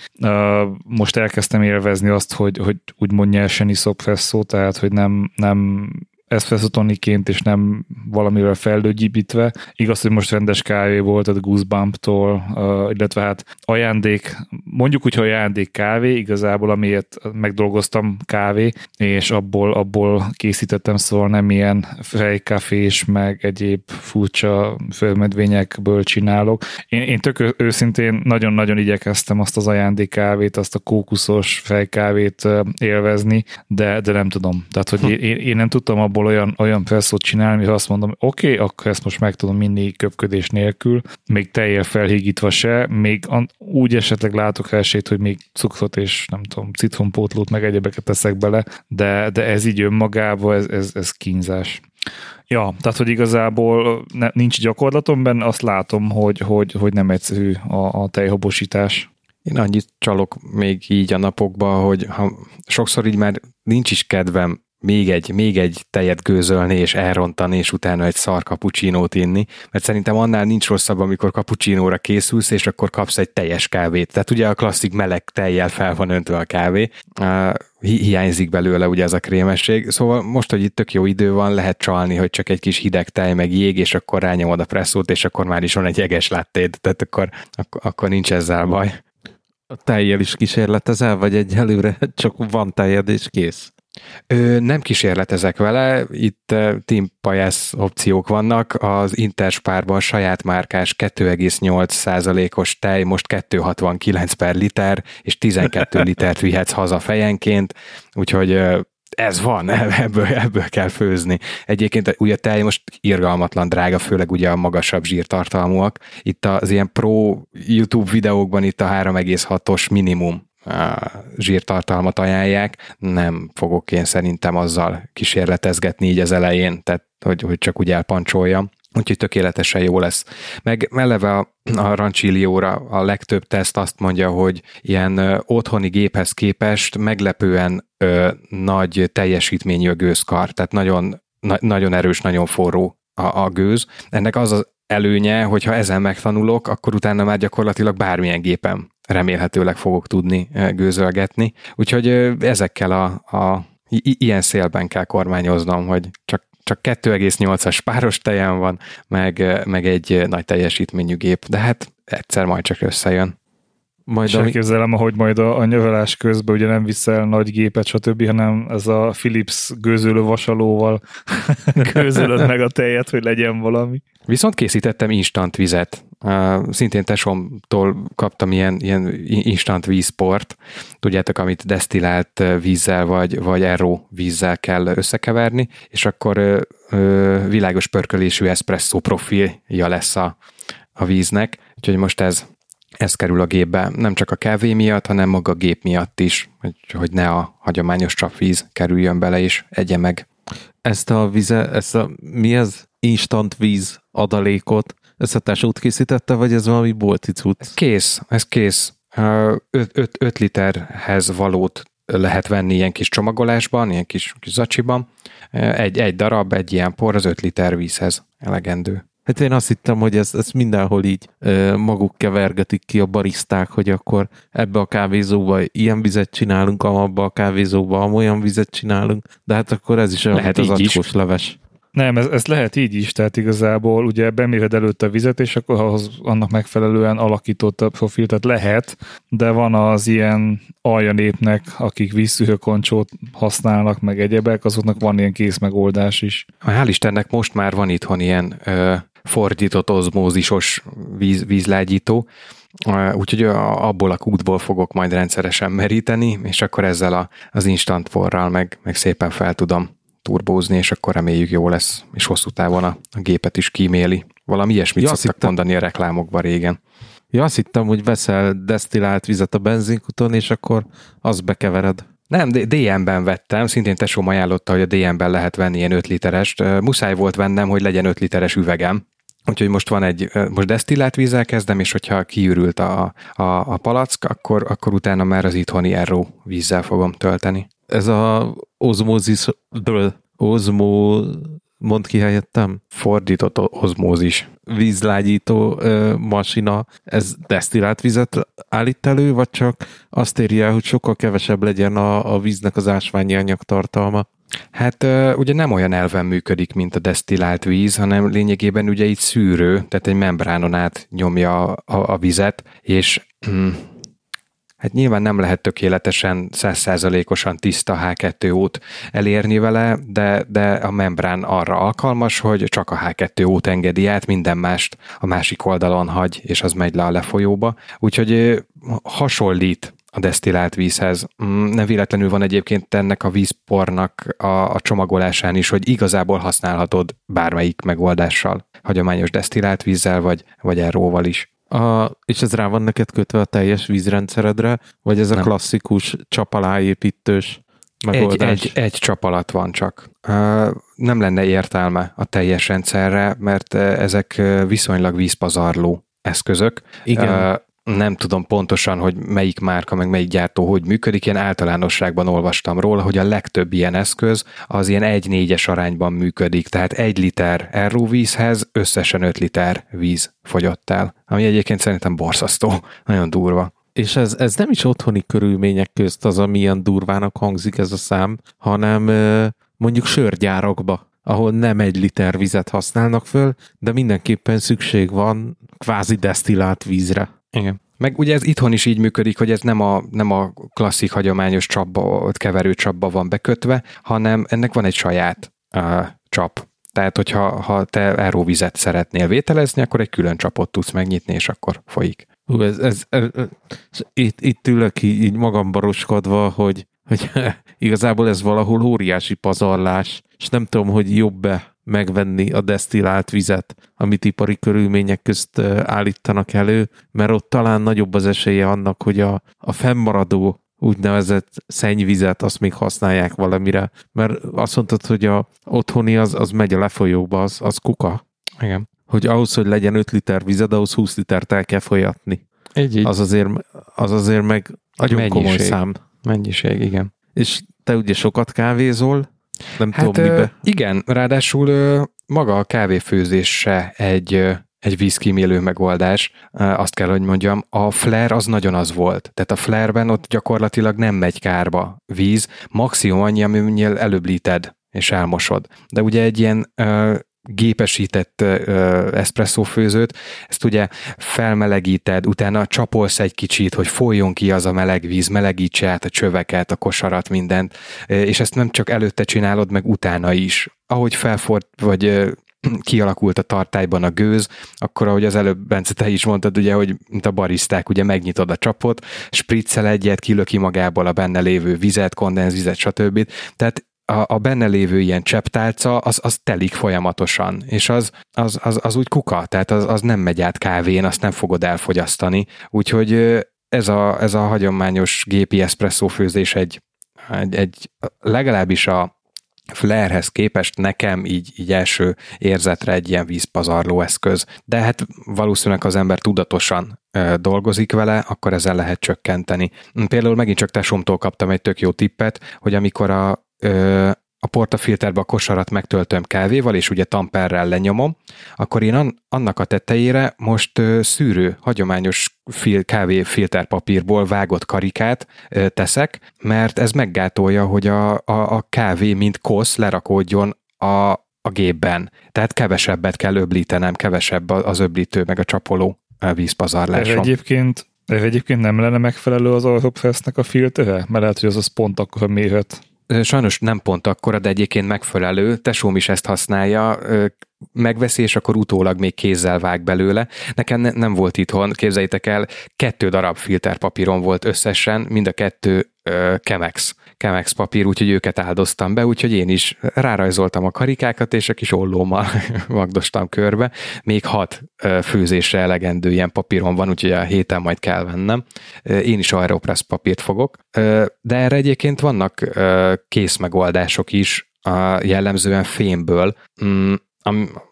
Most elkezdtem élvezni azt, hogy, hogy úgymond nyersen iszok tehát hogy nem, nem espresso toniként, és nem valamivel fellőgyibítve. Igaz, hogy most rendes kávé volt a Goosebump-tól, illetve hát ajándék, mondjuk úgy, hogy ajándék kávé, igazából amiért megdolgoztam kávé, és abból, abból készítettem, szóval nem ilyen fejkafés, meg egyéb furcsa földmedvényekből csinálok. Én, én tök őszintén nagyon-nagyon igyekeztem azt az ajándék kávét, azt a kókuszos fejkávét élvezni, de, de nem tudom. Tehát, hogy én, én nem tudtam abból abból olyan, olyan felszót csinálni, hogy azt mondom, oké, okay, akkor ezt most meg tudom minni köpködés nélkül, még teljel felhígítva se, még úgy esetleg látok esélyt, hogy még cukrot és nem tudom, citrompótlót meg egyebeket teszek bele, de, de ez így önmagában, ez, ez, ez kínzás. Ja, tehát, hogy igazából ne, nincs gyakorlatom benne, azt látom, hogy, hogy, hogy nem egyszerű a, a tejhabosítás. Én annyit csalok még így a napokban, hogy ha sokszor így már nincs is kedvem még egy, még egy tejet gőzölni és elrontani, és utána egy szar kapucsinót inni, mert szerintem annál nincs rosszabb, amikor kapucsinóra készülsz, és akkor kapsz egy teljes kávét. Tehát ugye a klasszik meleg tejjel fel van öntve a kávé, uh, hi- hiányzik belőle ugye ez a krémesség. Szóval most, hogy itt tök jó idő van, lehet csalni, hogy csak egy kis hideg tej, meg jég, és akkor rányomod a presszót, és akkor már is van egy jeges láttéd, tehát akkor, akkor, akkor nincs ezzel baj. A tejjel is kísérletezel, vagy egyelőre csak van tejed és kész? Ö, nem kísérletezek vele, itt Team Pajász opciók vannak, az Interspárban saját márkás 2,8%-os tej most 2,69 per liter, és 12 (laughs) litert vihetsz haza fejenként, úgyhogy ez van, (laughs) ebből, ebből kell főzni. Egyébként ugye a tej most irgalmatlan drága, főleg ugye a magasabb zsírtartalmúak. Itt az ilyen pro YouTube videókban itt a 3,6-os minimum zsírtartalmat ajánlják, nem fogok én szerintem azzal kísérletezgetni így az elején, tehát hogy, hogy csak úgy elpancsoljam. Úgyhogy tökéletesen jó lesz. Meg eleve a, a Ranchilióra a legtöbb teszt azt mondja, hogy ilyen ö, otthoni géphez képest meglepően ö, nagy teljesítményű a gőzkar, tehát nagyon, na, nagyon erős, nagyon forró a, a gőz. Ennek az az előnye, hogyha ezen megtanulok, akkor utána már gyakorlatilag bármilyen gépen remélhetőleg fogok tudni gőzölgetni. Úgyhogy ezekkel a, a i- ilyen szélben kell kormányoznom, hogy csak csak 2,8-as páros tejem van, meg, meg egy nagy teljesítményű gép, de hát egyszer majd csak összejön. Majd és ami... elképzelem, ahogy majd a, a nyövelés közben ugye nem viszel nagy gépet, stb., hanem ez a Philips gőzölő vasalóval (laughs) gőzölöd meg a tejet, hogy legyen valami. Viszont készítettem instant vizet. Szintén tesomtól kaptam ilyen, ilyen instant vízport, tudjátok, amit desztillált vízzel vagy, vagy erro vízzel kell összekeverni, és akkor uh, világos pörkölésű espresso profilja lesz a, a víznek, úgyhogy most ez ez kerül a gépbe, nem csak a kávé miatt, hanem maga a gép miatt is, hogy, hogy ne a hagyományos csapvíz kerüljön bele és egye meg. Ezt a vize, ezt a, mi ez? Instant víz adalékot, ezt tesót készítette, vagy ez valami bolti cucc? Kész, ez kész. 5 literhez valót lehet venni ilyen kis csomagolásban, ilyen kis, kis zacsiban. Egy, egy darab, egy ilyen por az 5 liter vízhez elegendő. Hát én azt hittem, hogy ez, ez mindenhol így ö, maguk kevergetik ki a bariszták, hogy akkor ebbe a kávézóba ilyen vizet csinálunk, abba a kávézóba amolyan vizet csinálunk, de hát akkor ez is olyan, lehet az acskós leves. Nem, ez, ez lehet így is, tehát igazából ugye beméred előtte a vizet, és akkor ahhoz annak megfelelően alakított a profil, tehát lehet, de van az ilyen alja népnek, akik vízszűhőkoncsót használnak, meg egyebek, azoknak van ilyen kész megoldás is. Hál' Istennek most már van itthon ilyen ö, fordított ozmózisos víz, vízlágyító, úgyhogy abból a kútból fogok majd rendszeresen meríteni, és akkor ezzel a, az instant forral meg, meg szépen fel tudom turbózni, és akkor reméljük jó lesz, és hosszú távon a, a gépet is kíméli. Valami ilyesmit ja, szoktak hittem, mondani a reklámokban régen. Ja, azt hittem, hogy veszel desztillált vizet a benzinkuton, és akkor azt bekevered. Nem, DM-ben vettem, szintén tesóm ajánlotta, hogy a DM-ben lehet venni ilyen 5 literest. Muszáj volt vennem, hogy legyen 5 literes üvegem, Úgyhogy most van egy, most desztillált vízzel kezdem, és hogyha kiürült a, a, a palack, akkor, akkor utána már az itthoni erró vízzel fogom tölteni. Ez a ozmózis, ozmó, mond ki helyettem? Fordított ozmózis. Vízlágyító ö, masina, ez desztillált vizet állít elő, vagy csak azt el, hogy sokkal kevesebb legyen a, a víznek az ásványi anyagtartalma? Hát ugye nem olyan elven működik, mint a desztillált víz, hanem lényegében ugye itt szűrő, tehát egy membránon át nyomja a, a vizet, és (clears throat) hát nyilván nem lehet tökéletesen, százszázalékosan tiszta H2O-t elérni vele, de, de a membrán arra alkalmas, hogy csak a H2O-t engedi át, minden mást a másik oldalon hagy, és az megy le a lefolyóba. Úgyhogy hasonlít a desztillált vízhez. Mm, nem véletlenül van egyébként ennek a vízpornak a, a csomagolásán is, hogy igazából használhatod bármelyik megoldással, hagyományos desztillált vízzel, vagy, vagy erróval is. A, és ez rá van neked kötve a teljes vízrendszeredre, vagy ez a nem. klasszikus csapaláépítős megoldás? Egy, egy, egy csap alatt van csak. Nem lenne értelme a teljes rendszerre, mert ezek viszonylag vízpazarló eszközök. Igen. Nem tudom pontosan, hogy melyik márka, meg melyik gyártó hogy működik, ilyen általánosságban olvastam róla, hogy a legtöbb ilyen eszköz az ilyen 1-4-es arányban működik, tehát egy liter vízhez összesen 5 liter víz fogyott el, ami egyébként szerintem borzasztó, nagyon durva. És ez, ez nem is otthoni körülmények közt az, ami ilyen durvának hangzik ez a szám, hanem mondjuk sörgyárakba ahol nem egy liter vizet használnak föl, de mindenképpen szükség van kvázi desztillált vízre. Igen. Meg ugye ez itthon is így működik, hogy ez nem a, nem a klasszik, hagyományos csapba, keverő csapba van bekötve, hanem ennek van egy saját uh, csap. Tehát, hogyha ha te áróvizet szeretnél vételezni, akkor egy külön csapot tudsz megnyitni, és akkor folyik. Hú, ez, ez, ez, ez, itt, itt ülök így, így magam baroskodva, hogy, hogy (laughs) igazából ez valahol óriási pazarlás, és nem tudom, hogy jobb-e megvenni a desztillált vizet, amit ipari körülmények közt állítanak elő, mert ott talán nagyobb az esélye annak, hogy a, a fennmaradó úgynevezett szennyvizet, azt még használják valamire, mert azt mondtad, hogy a otthoni az, az megy a lefolyóba, az, az kuka. Igen. Hogy ahhoz, hogy legyen 5 liter vized, ahhoz 20 litert el kell folyatni. Így, így. Az azért, az azért meg nagyon Mennyiség. komoly szám. Mennyiség, igen. És te ugye sokat kávézol, nem hát, tudom mibe. Igen, ráadásul maga a kávéfőzés se egy egy vízkímélő megoldás, azt kell, hogy mondjam, a flare az nagyon az volt. Tehát a flare-ben ott gyakorlatilag nem megy kárba víz, maximum annyi, aminél előbb líted és elmosod. De ugye egy ilyen gépesített espresso főzőt, ezt ugye felmelegíted, utána csapolsz egy kicsit, hogy folyjon ki az a meleg víz, melegítse át a csöveket, a kosarat, mindent, és ezt nem csak előtte csinálod, meg utána is. Ahogy felfort, vagy (clears throat) kialakult a tartályban a gőz, akkor ahogy az előbb Bence te is mondtad, ugye, hogy mint a bariszták, ugye megnyitod a csapot, spriccel egyet, kilöki magából a benne lévő vizet, kondenzvizet, stb. Tehát a, a benne lévő ilyen csepptálca, az, az telik folyamatosan, és az, az, az, az úgy kuka, tehát az, az nem megy át kávén, azt nem fogod elfogyasztani. Úgyhogy ez a, ez a hagyományos gépi espresso főzés egy, egy, egy legalábbis a, Flairhez képest nekem így, így első érzetre egy ilyen vízpazarló eszköz. De hát valószínűleg az ember tudatosan ö, dolgozik vele, akkor ezzel lehet csökkenteni. Például megint csak tesómtól kaptam egy tök jó tippet, hogy amikor a, ö, a portafilterbe a kosarat megtöltöm kávéval, és ugye tamperrel lenyomom, akkor én annak a tetejére most szűrő, hagyományos fil, kávé filterpapírból vágott karikát teszek, mert ez meggátolja, hogy a, a, a kávé, mint kosz lerakódjon a, a gépben. Tehát kevesebbet kell öblítenem, kevesebb az öblítő, meg a csapoló vízpazarlásom. Ez egyébként, ez egyébként nem lenne megfelelő az Orhopfestnek a filtere? Mert lehet, hogy az az pont akkor mérhet sajnos nem pont akkora, de egyébként megfelelő. Tesóm is ezt használja, megveszi, és akkor utólag még kézzel vág belőle. Nekem ne, nem volt itthon, képzeljétek el, kettő darab filterpapíron volt összesen, mind a kettő uh, Chemex Chemex papír, úgyhogy őket áldoztam be, úgyhogy én is rárajzoltam a karikákat, és a kis ollómmal (laughs) magdostam körbe. Még hat főzésre elegendő ilyen papíron van, úgyhogy a héten majd kell vennem. Én is Aeropress papírt fogok. De erre egyébként vannak kész megoldások is, jellemzően fémből, mm,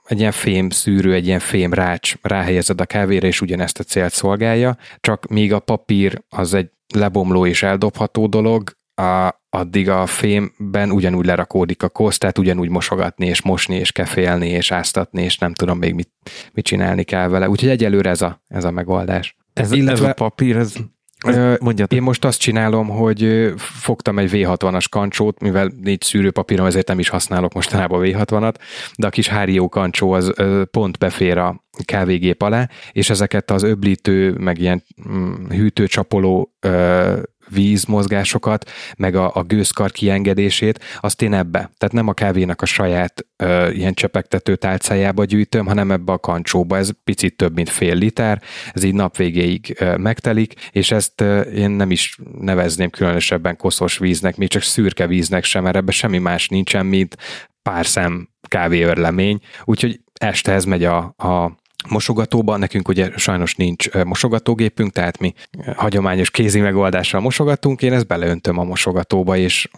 egy ilyen fém szűrő, egy ilyen fém rács ráhelyezed a kávére, és ugyanezt a célt szolgálja, csak míg a papír az egy lebomló és eldobható dolog, a, addig a fémben ugyanúgy lerakódik a kosz, tehát ugyanúgy mosogatni, és mosni, és kefélni, és áztatni, és nem tudom még mit, mit csinálni kell vele. Úgyhogy egyelőre ez a, ez a megoldás. Ez, Illetve, ez a papír, ez Mondjad. Én most azt csinálom, hogy fogtam egy V60-as kancsót, mivel négy szűrőpapírom, ezért nem is használok mostanában V60-at, de a kis hárió kancsó az pont befér a kávégép alá, és ezeket az öblítő, meg ilyen mm, hűtőcsapoló vízmozgásokat, meg a, a gőzkar kiengedését, azt én ebbe. Tehát nem a kávénak a saját ö, ilyen csepegtető tálcájába gyűjtöm, hanem ebbe a kancsóba. Ez picit több, mint fél liter, ez így nap végéig ö, megtelik, és ezt ö, én nem is nevezném különösebben koszos víznek, még csak szürke víznek sem, mert ebbe semmi más nincsen, mint pár szem kávéörlemény, úgyhogy este ez megy a, a mosogatóban. Nekünk ugye sajnos nincs mosogatógépünk, tehát mi hagyományos kézi megoldással mosogatunk. Én ezt beleöntöm a mosogatóba, és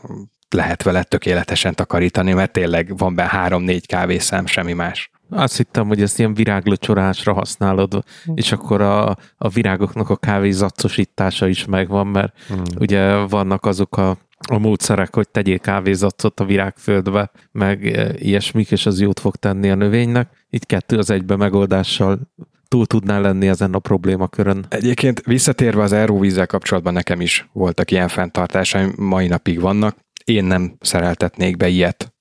lehet vele tökéletesen takarítani, mert tényleg van benne három-négy kávészám, semmi más. Azt hittem, hogy ezt ilyen viráglöcsorásra használod, és akkor a, a virágoknak a kávézaccosítása is megvan, mert hmm. ugye vannak azok a a módszerek, hogy tegyél kávézacot a virágföldbe, meg ilyesmik, és az jót fog tenni a növénynek. Így kettő az egybe megoldással túl tudnál lenni ezen a problémakörön. Egyébként visszatérve az aeróvízzel kapcsolatban nekem is voltak ilyen fenntartásaim, mai napig vannak. Én nem szereltetnék be ilyet,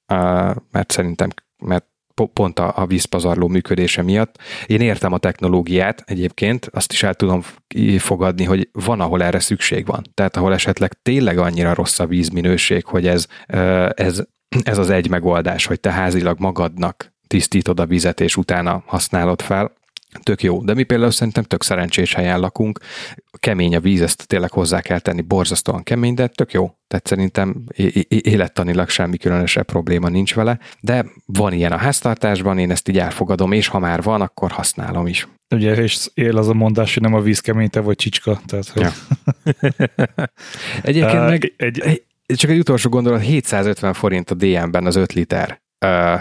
mert szerintem, mert pont a, a vízpazarló működése miatt. Én értem a technológiát egyébként, azt is el tudom fogadni, hogy van, ahol erre szükség van. Tehát ahol esetleg tényleg annyira rossz a vízminőség, hogy ez, ez, ez az egy megoldás, hogy te házilag magadnak tisztítod a vizet, és utána használod fel, tök jó. De mi például szerintem tök szerencsés helyen lakunk, kemény a víz, ezt tényleg hozzá kell tenni, borzasztóan kemény, de tök jó. Tehát szerintem élettanilag semmi különösebb probléma nincs vele, de van ilyen a háztartásban, én ezt így elfogadom, és ha már van, akkor használom is. Ugye, és él az a mondás, hogy nem a víz kemény, te vagy csicska. Tehát, hogy... ja. (laughs) Egyébként meg egy, csak egy utolsó gondolat, 750 forint a DM-ben az 5 liter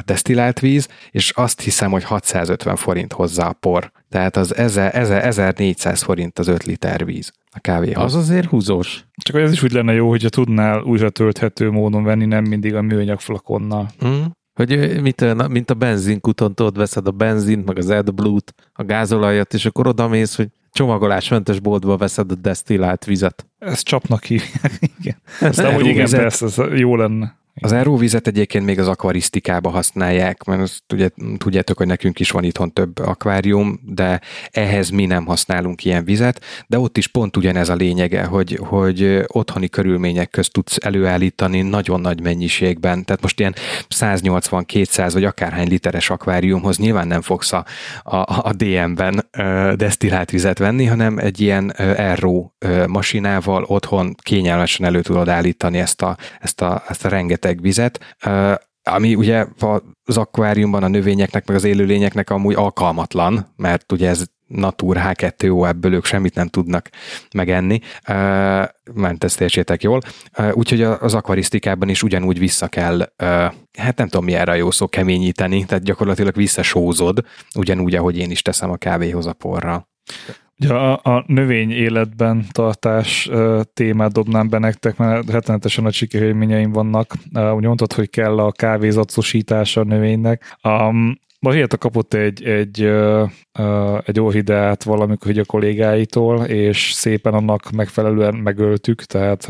desztillált víz, és azt hiszem, hogy 650 forint hozzá a por. Tehát az 1000, 1000, 1400 forint az 5 liter víz a kávéhoz. Az azért húzós. Csak ez is úgy lenne jó, hogyha tudnál újra tölthető módon venni, nem mindig a műanyag flakonnal. Mm. Hogy mit, mint a benzinkuton, tudod, veszed a benzint, meg az AdBlue-t, a gázolajat, és akkor oda mész, hogy csomagolásmentes boltba veszed a desztillált vizet. Ezt csapnak ki. (laughs) igen. Ez nem, hogy igen, persze, ez jó lenne. Az eróvizet egyébként még az akvarisztikába használják, mert azt ugye, tudjátok, hogy nekünk is van itthon több akvárium, de ehhez mi nem használunk ilyen vizet, de ott is pont ugyanez a lényege, hogy, hogy otthoni körülmények közt tudsz előállítani nagyon nagy mennyiségben. Tehát most ilyen 180-200 vagy akárhány literes akváriumhoz nyilván nem fogsz a, a, a DM-ben desztillált vizet venni, hanem egy ilyen RO masinával otthon kényelmesen elő tudod állítani ezt a, ezt a, ezt a rengeteg vizet, ami ugye az akváriumban a növényeknek, meg az élőlényeknek amúgy alkalmatlan, mert ugye ez Natur H2O, ebből ők semmit nem tudnak megenni, mert ezt értsétek jól. Úgyhogy az akvarisztikában is ugyanúgy vissza kell, hát nem tudom mi erre a jó szó, keményíteni, tehát gyakorlatilag visszasózod, ugyanúgy, ahogy én is teszem a kávéhoz a porral. Ugye a, a növény életben tartás uh, témát dobnám be nektek, mert rettenetesen a sikerélményeim vannak. Uh, ugye mondtad, hogy kell a kávézatosítása a növénynek. Um, Marhieta kapott egy, egy, egy orhideát valamikor hogy a kollégáitól, és szépen annak megfelelően megöltük, tehát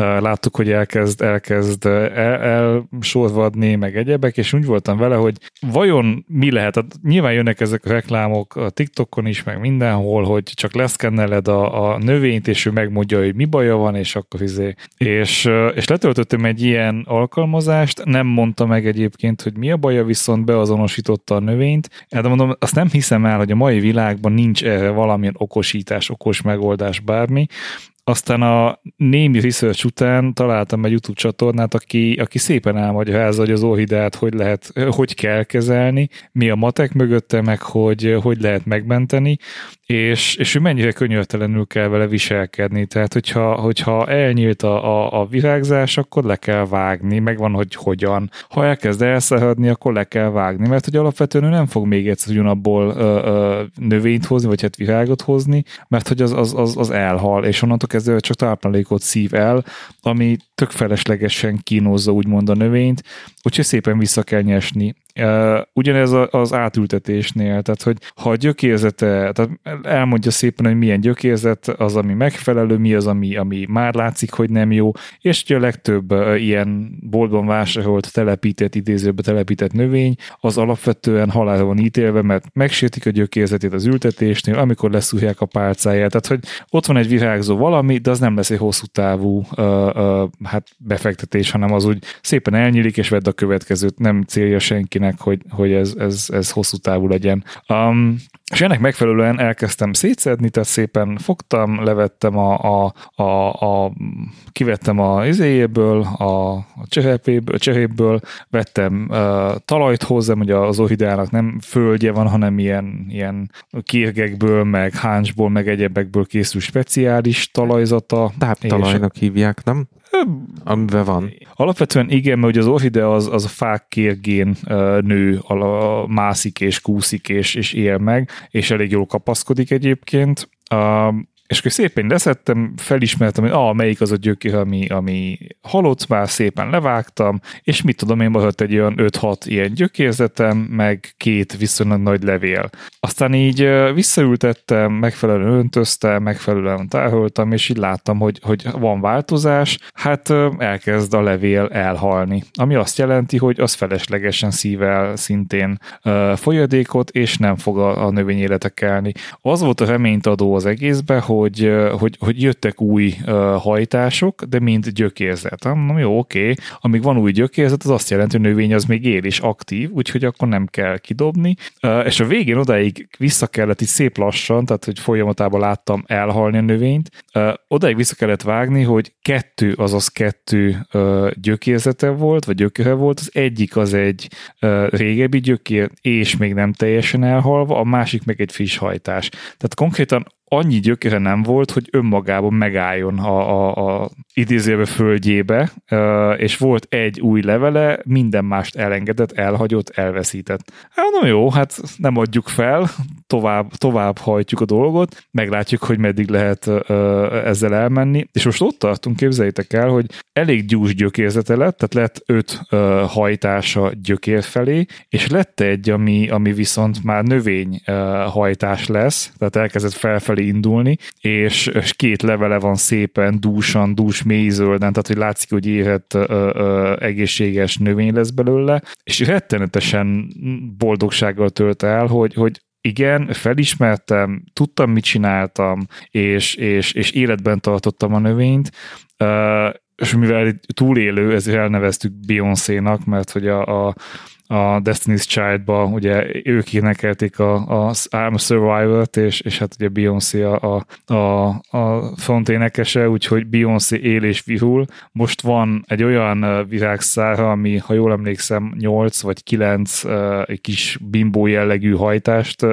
láttuk, hogy elkezd, elkezd el, elsorvadni, meg egyebek, és úgy voltam vele, hogy vajon mi lehet, hát nyilván jönnek ezek a reklámok a TikTokon is, meg mindenhol, hogy csak leszkenneled a, a növényt, és ő megmondja, hogy mi baja van, és akkor izé. És, és letöltöttem egy ilyen alkalmazást, nem mondta meg egyébként, hogy mi a baja, viszont beazonosította a növényt. De mondom, azt nem hiszem el, hogy a mai világban nincs erre valamilyen okosítás, okos megoldás, bármi. Aztán a némi research után találtam egy YouTube csatornát, aki, aki szépen elmagyarázza, hogy az orhideát hogy lehet, hogy kell kezelni, mi a matek mögötte, meg hogy, hogy lehet megmenteni, és, és ő mennyire könyörtelenül kell vele viselkedni. Tehát, hogyha, hogyha elnyílt a, a, a virágzás, akkor le kell vágni, megvan, hogy hogyan. Ha elkezd elszáradni, akkor le kell vágni, mert hogy alapvetően ő nem fog még egyszer ugyanabból növényt hozni, vagy hát virágot hozni, mert hogy az, az, az, az elhal, és onnantól kezdve csak táplálékot szív el, ami tök feleslegesen kínozza úgymond a növényt, úgyhogy szépen vissza kell nyesni. Ugyanez az átültetésnél, tehát hogy ha a gyökérzete, tehát elmondja szépen, hogy milyen gyökérzet az, ami megfelelő, mi az, ami, ami már látszik, hogy nem jó, és ugye a legtöbb ilyen boltban vásárolt, telepített, idézőbe telepített növény, az alapvetően halálra van ítélve, mert megsértik a gyökérzetét az ültetésnél, amikor leszúrják a pálcáját. Tehát, hogy ott van egy virágzó valami, de az nem lesz egy hosszú távú uh, uh, hát befektetés, hanem az úgy szépen elnyílik, és vedd a következőt, nem célja senkinek hogy, hogy ez, ez, ez hosszú távú legyen. Um, és ennek megfelelően elkezdtem szétszedni, tehát szépen fogtam, levettem a, a, a, a kivettem a izéjéből, a, a csehépből, vettem uh, talajt hozzá, hogy az orhideának nem földje van, hanem ilyen, ilyen kérgekből, meg háncsból, meg egyebekből készül speciális talajzata. Táptalajnak hívják, nem? Amiben van. Alapvetően igen, mert ugye az orhidea az, az a fák kérgén nő, a, mászik és kúszik és, és él meg, és elég jól kapaszkodik egyébként. És akkor szépen leszettem, felismertem, hogy ah, melyik az a gyökér, ami, ami halott, már szépen levágtam, és mit tudom én, maradt egy olyan 5-6 ilyen gyökérzetem, meg két viszonylag nagy levél. Aztán így visszaültettem, megfelelően öntöztem, megfelelően tároltam, és így láttam, hogy, hogy van változás, hát elkezd a levél elhalni, ami azt jelenti, hogy az feleslegesen szível szintén folyadékot, és nem fog a, a növény életekelni. Az volt a reményt adó az egészbe, hogy hogy, hogy, hogy jöttek új hajtások, de mind gyökérzet. Na jó, oké. Amíg van új gyökérzet, az azt jelenti, hogy a növény az még él és aktív, úgyhogy akkor nem kell kidobni. És a végén odáig vissza kellett így szép lassan, tehát hogy folyamatában láttam elhalni a növényt, odáig vissza kellett vágni, hogy kettő, azaz kettő gyökérzete volt, vagy gyökere volt, az egyik az egy régebbi gyökér, és még nem teljesen elhalva, a másik meg egy friss hajtás. Tehát konkrétan annyi gyökere nem volt, hogy önmagában megálljon a, a, a idézőbe földjébe, és volt egy új levele, minden mást elengedett, elhagyott, elveszített. Hát nem jó, hát nem adjuk fel, tovább, tovább hajtjuk a dolgot, meglátjuk, hogy meddig lehet ezzel elmenni, és most ott tartunk, képzeljétek el, hogy elég gyús gyökérzete lett, tehát lett öt hajtása gyökér felé, és lett egy, ami, ami viszont már növény hajtás lesz, tehát elkezdett felfelé indulni, és, és két levele van szépen dúsan, dús mélyzölden, tehát hogy látszik, hogy éhet egészséges növény lesz belőle, és rettenetesen boldogsággal tölt el, hogy, hogy igen, felismertem, tudtam, mit csináltam, és, és, és életben tartottam a növényt, és mivel túlélő, ezért elneveztük Beyoncé-nak, mert hogy a, a, a Destiny's Child-ba, ugye ők énekelték a, a I'm a Survivor-t, és, és hát ugye Beyoncé a, a, a front énekese, úgyhogy Beyoncé él és vihul. Most van egy olyan virágszára, ami, ha jól emlékszem, 8 vagy 9 egy kis bimbó jellegű hajtást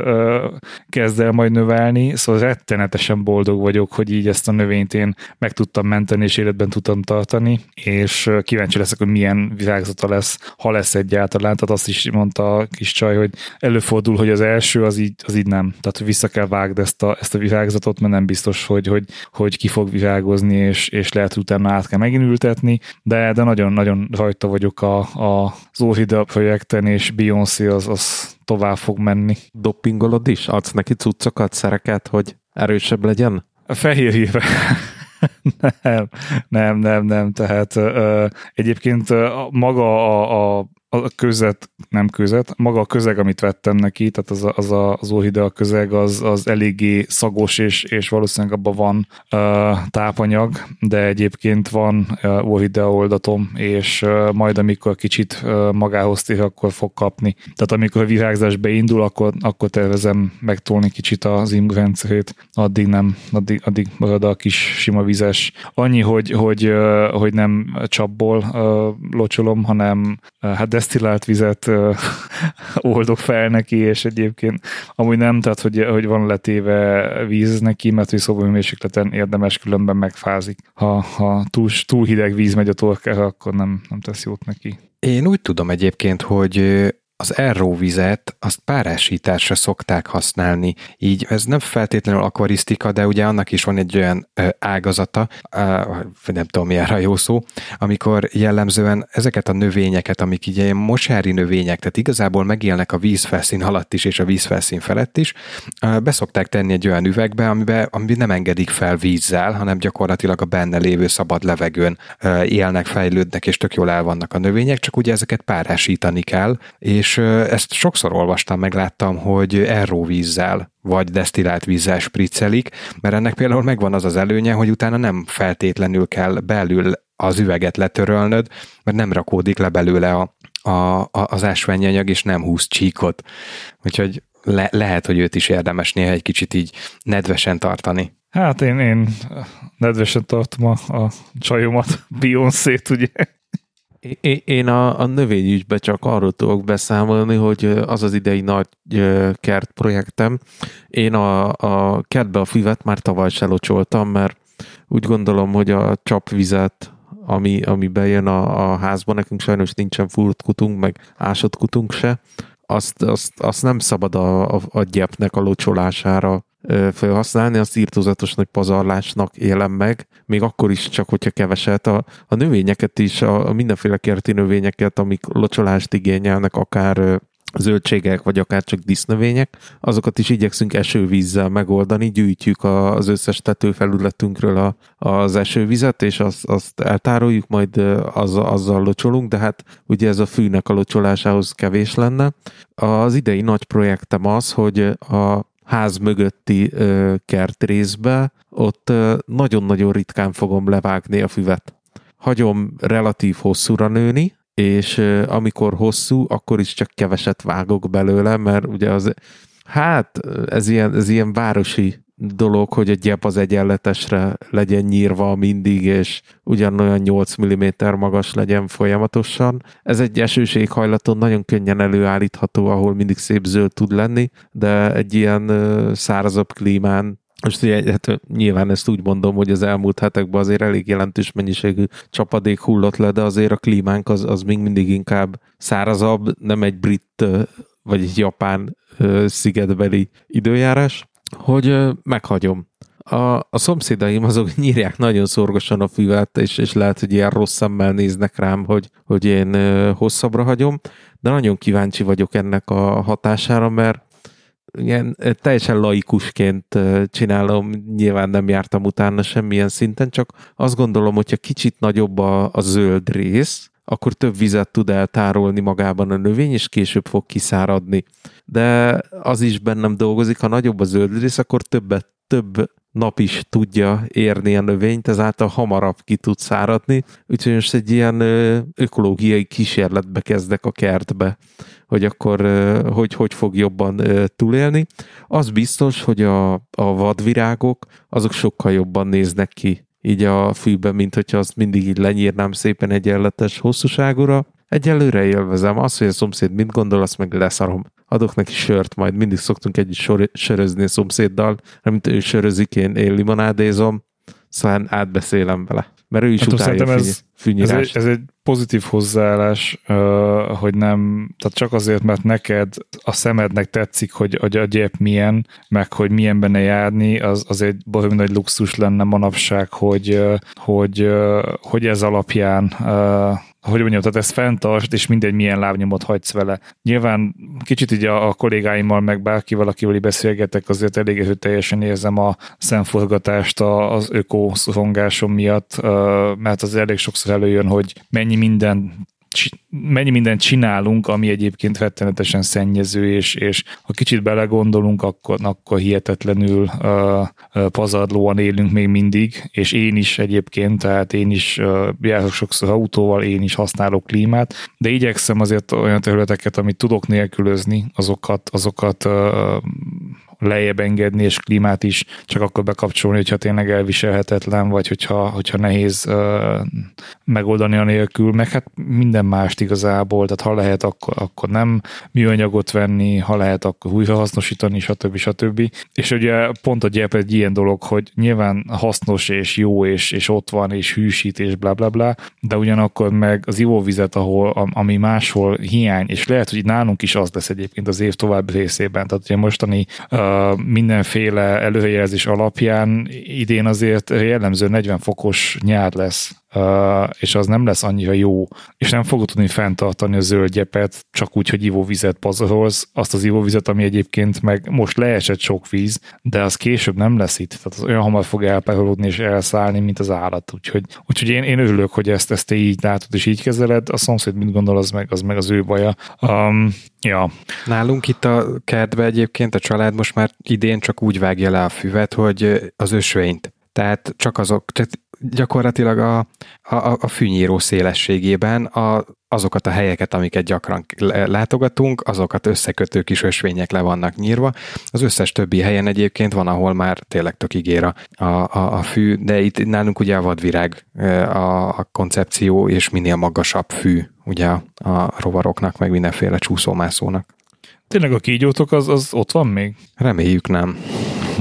kezd el majd növelni, szóval rettenetesen boldog vagyok, hogy így ezt a növényt én meg tudtam menteni, és életben tudtam tartani, és kíváncsi leszek, hogy milyen virágzata lesz, ha lesz egyáltalán tehát azt is mondta a kis csaj, hogy előfordul, hogy az első az így, az így nem. Tehát, vissza kell vágni ezt a, ezt a virágzatot, mert nem biztos, hogy, hogy, hogy ki fog virágozni, és, és lehet, hogy utána át kell megint ültetni, de, de nagyon-nagyon rajta vagyok a, a, az Orhidea projekten, és Beyoncé az, az tovább fog menni. Doppingolod is? Adsz neki cuccokat, szereket, hogy erősebb legyen? A fehérjébe. (laughs) nem, nem, nem, nem, tehát ö, egyébként maga a, a a közet, nem közet, maga a közeg, amit vettem neki, tehát az a, az, a, az Orhidea közeg, az, az eléggé szagos, és, és valószínűleg abban van uh, tápanyag, de egyébként van uh, Orhidea oldatom, és uh, majd amikor kicsit uh, magához tér, akkor fog kapni. Tehát amikor a virágzás beindul, akkor, akkor tervezem megtolni kicsit az immunrendszerét, addig nem, addig, addig marad a kis sima vizes. Annyi, hogy, hogy, uh, hogy nem csapból uh, locsolom, hanem uh, hát desztillált vizet (laughs) oldok fel neki, és egyébként amúgy nem, tehát hogy, hogy van letéve víz neki, mert hogy szobahőmérsékleten érdemes, különben megfázik. Ha, ha túl, túl hideg víz megy a torkára, akkor nem, nem tesz jót neki. Én úgy tudom egyébként, hogy az erróvizet azt párásításra szokták használni, így ez nem feltétlenül akvarisztika, de ugye annak is van egy olyan ágazata, nem tudom mi a jó szó, amikor jellemzően ezeket a növényeket, amik ilyen mosári növények, tehát igazából megélnek a vízfelszín alatt is és a vízfelszín felett is, beszokták tenni egy olyan üvegbe, amiben, ami nem engedik fel vízzel, hanem gyakorlatilag a benne lévő szabad levegőn élnek, fejlődnek, és tök jól el vannak a növények, csak ugye ezeket párásítani kell, és és ezt sokszor olvastam, megláttam, hogy erróvízzel vagy desztillált vízzel spriccelik, mert ennek például megvan az az előnye, hogy utána nem feltétlenül kell belül az üveget letörölnöd, mert nem rakódik le belőle a, a, a, az ásványi anyag, és nem húz csíkot. Úgyhogy le, lehet, hogy őt is érdemes néha egy kicsit így nedvesen tartani. Hát én, én nedvesen tartom a, a csajomat, Beyoncé-t, ugye. Én a, a növényügybe csak arról tudok beszámolni, hogy az az idei nagy kert projektem. Én a, a kertbe a füvet már tavaly se locsoltam, mert úgy gondolom, hogy a csapvizet, ami, ami bejön a, a házba, nekünk sajnos nincsen furt kutunk, meg ásott kutunk se, azt, azt, azt nem szabad a, a, a gyepnek a locsolására felhasználni, azt írtózatos nagy pazarlásnak élem meg, még akkor is csak, hogyha keveset. A, a növényeket is, a, a mindenféle kerti növényeket, amik locsolást igényelnek, akár zöldségek, vagy akár csak disznövények, azokat is igyekszünk esővízzel megoldani, gyűjtjük az összes tetőfelületünkről a, az esővizet, és azt, azt eltároljuk, majd az, azzal locsolunk, de hát ugye ez a fűnek a locsolásához kevés lenne. Az idei nagy projektem az, hogy a ház mögötti ö, kertrészbe, ott ö, nagyon-nagyon ritkán fogom levágni a füvet. Hagyom relatív hosszúra nőni, és ö, amikor hosszú, akkor is csak keveset vágok belőle, mert ugye az, hát ez ilyen, ez ilyen városi dolog, hogy a gyep az egyenletesre legyen nyírva mindig, és ugyanolyan 8 mm magas legyen folyamatosan. Ez egy esőséghajlaton nagyon könnyen előállítható, ahol mindig szép zöld tud lenni, de egy ilyen szárazabb klímán most ugye, hát nyilván ezt úgy mondom, hogy az elmúlt hetekben azért elég jelentős mennyiségű csapadék hullott le, de azért a klímánk az, az még mindig inkább szárazabb, nem egy brit vagy egy japán szigetbeli időjárás, hogy meghagyom. A, a szomszédaim azok nyírják nagyon szorgosan a füvet, és, és lehet, hogy ilyen rossz szemmel néznek rám, hogy, hogy én hosszabbra hagyom, de nagyon kíváncsi vagyok ennek a hatására, mert ilyen teljesen laikusként csinálom, nyilván nem jártam utána semmilyen szinten, csak azt gondolom, hogyha kicsit nagyobb a, a zöld rész, akkor több vizet tud eltárolni magában a növény, és később fog kiszáradni. De az is bennem dolgozik, ha nagyobb a zöld rész, akkor többet, több nap is tudja érni a növényt, ezáltal hamarabb ki tud száradni. Úgyhogy most egy ilyen ökológiai kísérletbe kezdek a kertbe, hogy akkor hogy, hogy fog jobban túlélni. Az biztos, hogy a, a vadvirágok azok sokkal jobban néznek ki így a fűben, mint hogyha azt mindig így lenyírnám szépen egyenletes hosszúságúra. Egyelőre élvezem. Azt, hogy a szomszéd mit gondol, azt meg leszarom. Adok neki sört, majd mindig szoktunk együtt sor- sörözni a szomszéddal, amit ő sörözik, én, én limonádézom, szóval átbeszélem vele. Mert ő is hát utálja ez, ez, egy, ez egy pozitív hozzáállás, hogy nem, tehát csak azért, mert neked a szemednek tetszik, hogy, hogy a gyep milyen, meg hogy milyen benne járni, az, az egy baromi nagy luxus lenne manapság, hogy, hogy, hogy ez alapján hogy mondjam, tehát ezt fenntart, és mindegy milyen lábnyomot hagysz vele. Nyilván kicsit így a, a kollégáimmal, meg bárkival, akivel beszélgetek, azért elég teljesen érzem a szemforgatást az öko szorongásom miatt, mert az elég sokszor előjön, hogy mennyi minden mennyi mindent csinálunk, ami egyébként rettenetesen szennyező, és, és ha kicsit belegondolunk, akkor, akkor hihetetlenül uh, pazarlóan élünk még mindig, és én is egyébként, tehát én is uh, járok sokszor autóval, én is használok klímát, de igyekszem azért olyan területeket, amit tudok nélkülözni, azokat, azokat uh, lejjebb engedni, és klímát is csak akkor bekapcsolni, hogyha tényleg elviselhetetlen, vagy hogyha, hogyha nehéz uh, megoldani a nélkül, meg hát minden mást igazából, tehát ha lehet, akkor, akkor nem műanyagot venni, ha lehet, akkor újrahasznosítani, stb. stb. És ugye pont a gyep egy ilyen dolog, hogy nyilván hasznos és jó, és, és ott van, és hűsít, és bla bla bla, de ugyanakkor meg az ivóvizet, ahol, ami máshol hiány, és lehet, hogy nálunk is az lesz egyébként az év további részében, tehát ugye mostani uh, mindenféle előrejelzés alapján idén azért jellemző 40 fokos nyár lesz és az nem lesz annyira jó, és nem fogod tudni fenntartani a zöld gyepet, csak úgy, hogy ivóvizet pazarolsz, azt az ivóvizet, ami egyébként meg most leesett sok víz, de az később nem lesz itt, tehát az olyan hamar fog elperolódni és elszállni, mint az állat, úgyhogy, úgyhogy én, én örülök, hogy ezt, ezt te így látod és így kezeled, a szomszéd mit gondol, az meg az, meg az ő baja. Um, ja. Nálunk itt a kertbe egyébként a család most már idén csak úgy vágja le a füvet, hogy az ösvényt. Tehát csak azok, tehát gyakorlatilag a, a, a fűnyíró szélességében a, azokat a helyeket, amiket gyakran látogatunk, azokat összekötő kis ösvények le vannak nyírva. Az összes többi helyen egyébként van, ahol már tényleg tök ígér a, a, a fű, de itt nálunk ugye a vadvirág a, a koncepció, és minél magasabb fű ugye a, rovaroknak, meg mindenféle csúszómászónak. Tényleg a kígyótok az, az ott van még? Reméljük nem.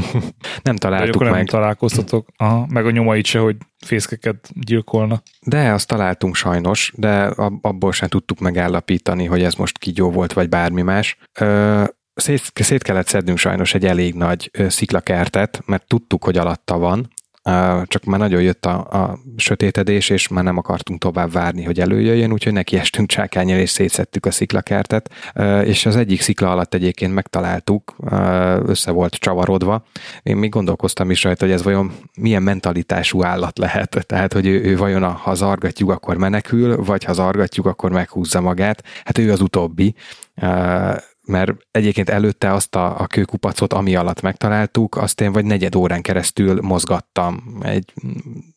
(laughs) nem találtuk meg. nem találkoztatok. Aha, meg a nyomait se, hogy fészkeket gyilkolna. De azt találtunk sajnos, de abból sem tudtuk megállapítani, hogy ez most kígyó volt, vagy bármi más. Ö, szét, szét kellett szednünk sajnos egy elég nagy sziklakertet, mert tudtuk, hogy alatta van, csak már nagyon jött a, a sötétedés, és már nem akartunk tovább várni, hogy előjöjjön, úgyhogy neki estünk csákányel, és szétszettük a sziklakertet, és az egyik szikla alatt egyébként megtaláltuk, össze volt csavarodva. Én még gondolkoztam is rajta, hogy ez vajon milyen mentalitású állat lehet, tehát, hogy ő, ő vajon a, ha zargatjuk, akkor menekül, vagy ha zargatjuk, akkor meghúzza magát. Hát ő az utóbbi, mert egyébként előtte azt a, a kőkupacot, ami alatt megtaláltuk, azt én vagy negyed órán keresztül mozgattam egy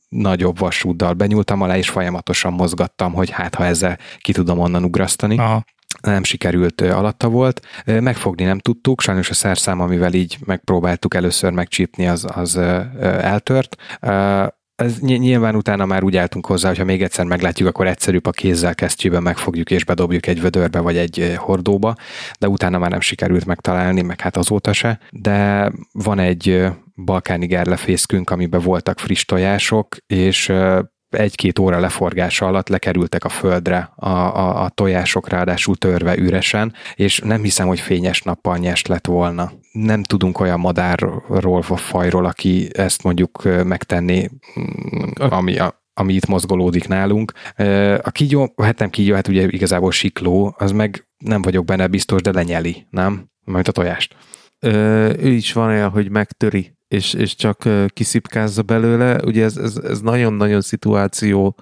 nagyobb vasúddal benyúltam alá, és folyamatosan mozgattam, hogy hát ha ezzel ki tudom onnan ugrasztani. Aha nem sikerült alatta volt. Megfogni nem tudtuk, sajnos a szerszám, amivel így megpróbáltuk először megcsípni, az, az eltört ez nyilván utána már úgy álltunk hozzá, hogy ha még egyszer meglátjuk, akkor egyszerűbb a kézzel kesztyűben megfogjuk és bedobjuk egy vödörbe vagy egy hordóba, de utána már nem sikerült megtalálni, meg hát azóta se. De van egy balkáni gerlefészkünk, amiben voltak friss tojások, és egy-két óra leforgása alatt lekerültek a földre a, a, a tojások, ráadásul törve üresen, és nem hiszem, hogy fényes nappal nyest lett volna. Nem tudunk olyan madárról vagy fajról, aki ezt mondjuk megtenni, mm, ami, a, ami itt mozgolódik nálunk. A kígyó, hát nem kígyó, hát ugye igazából sikló, az meg nem vagyok benne biztos, de lenyeli, nem? Majd a tojást. Ö, ő is van olyan, hogy megtöri és, és csak kiszipkázza belőle. Ugye ez, ez, ez nagyon-nagyon szituáció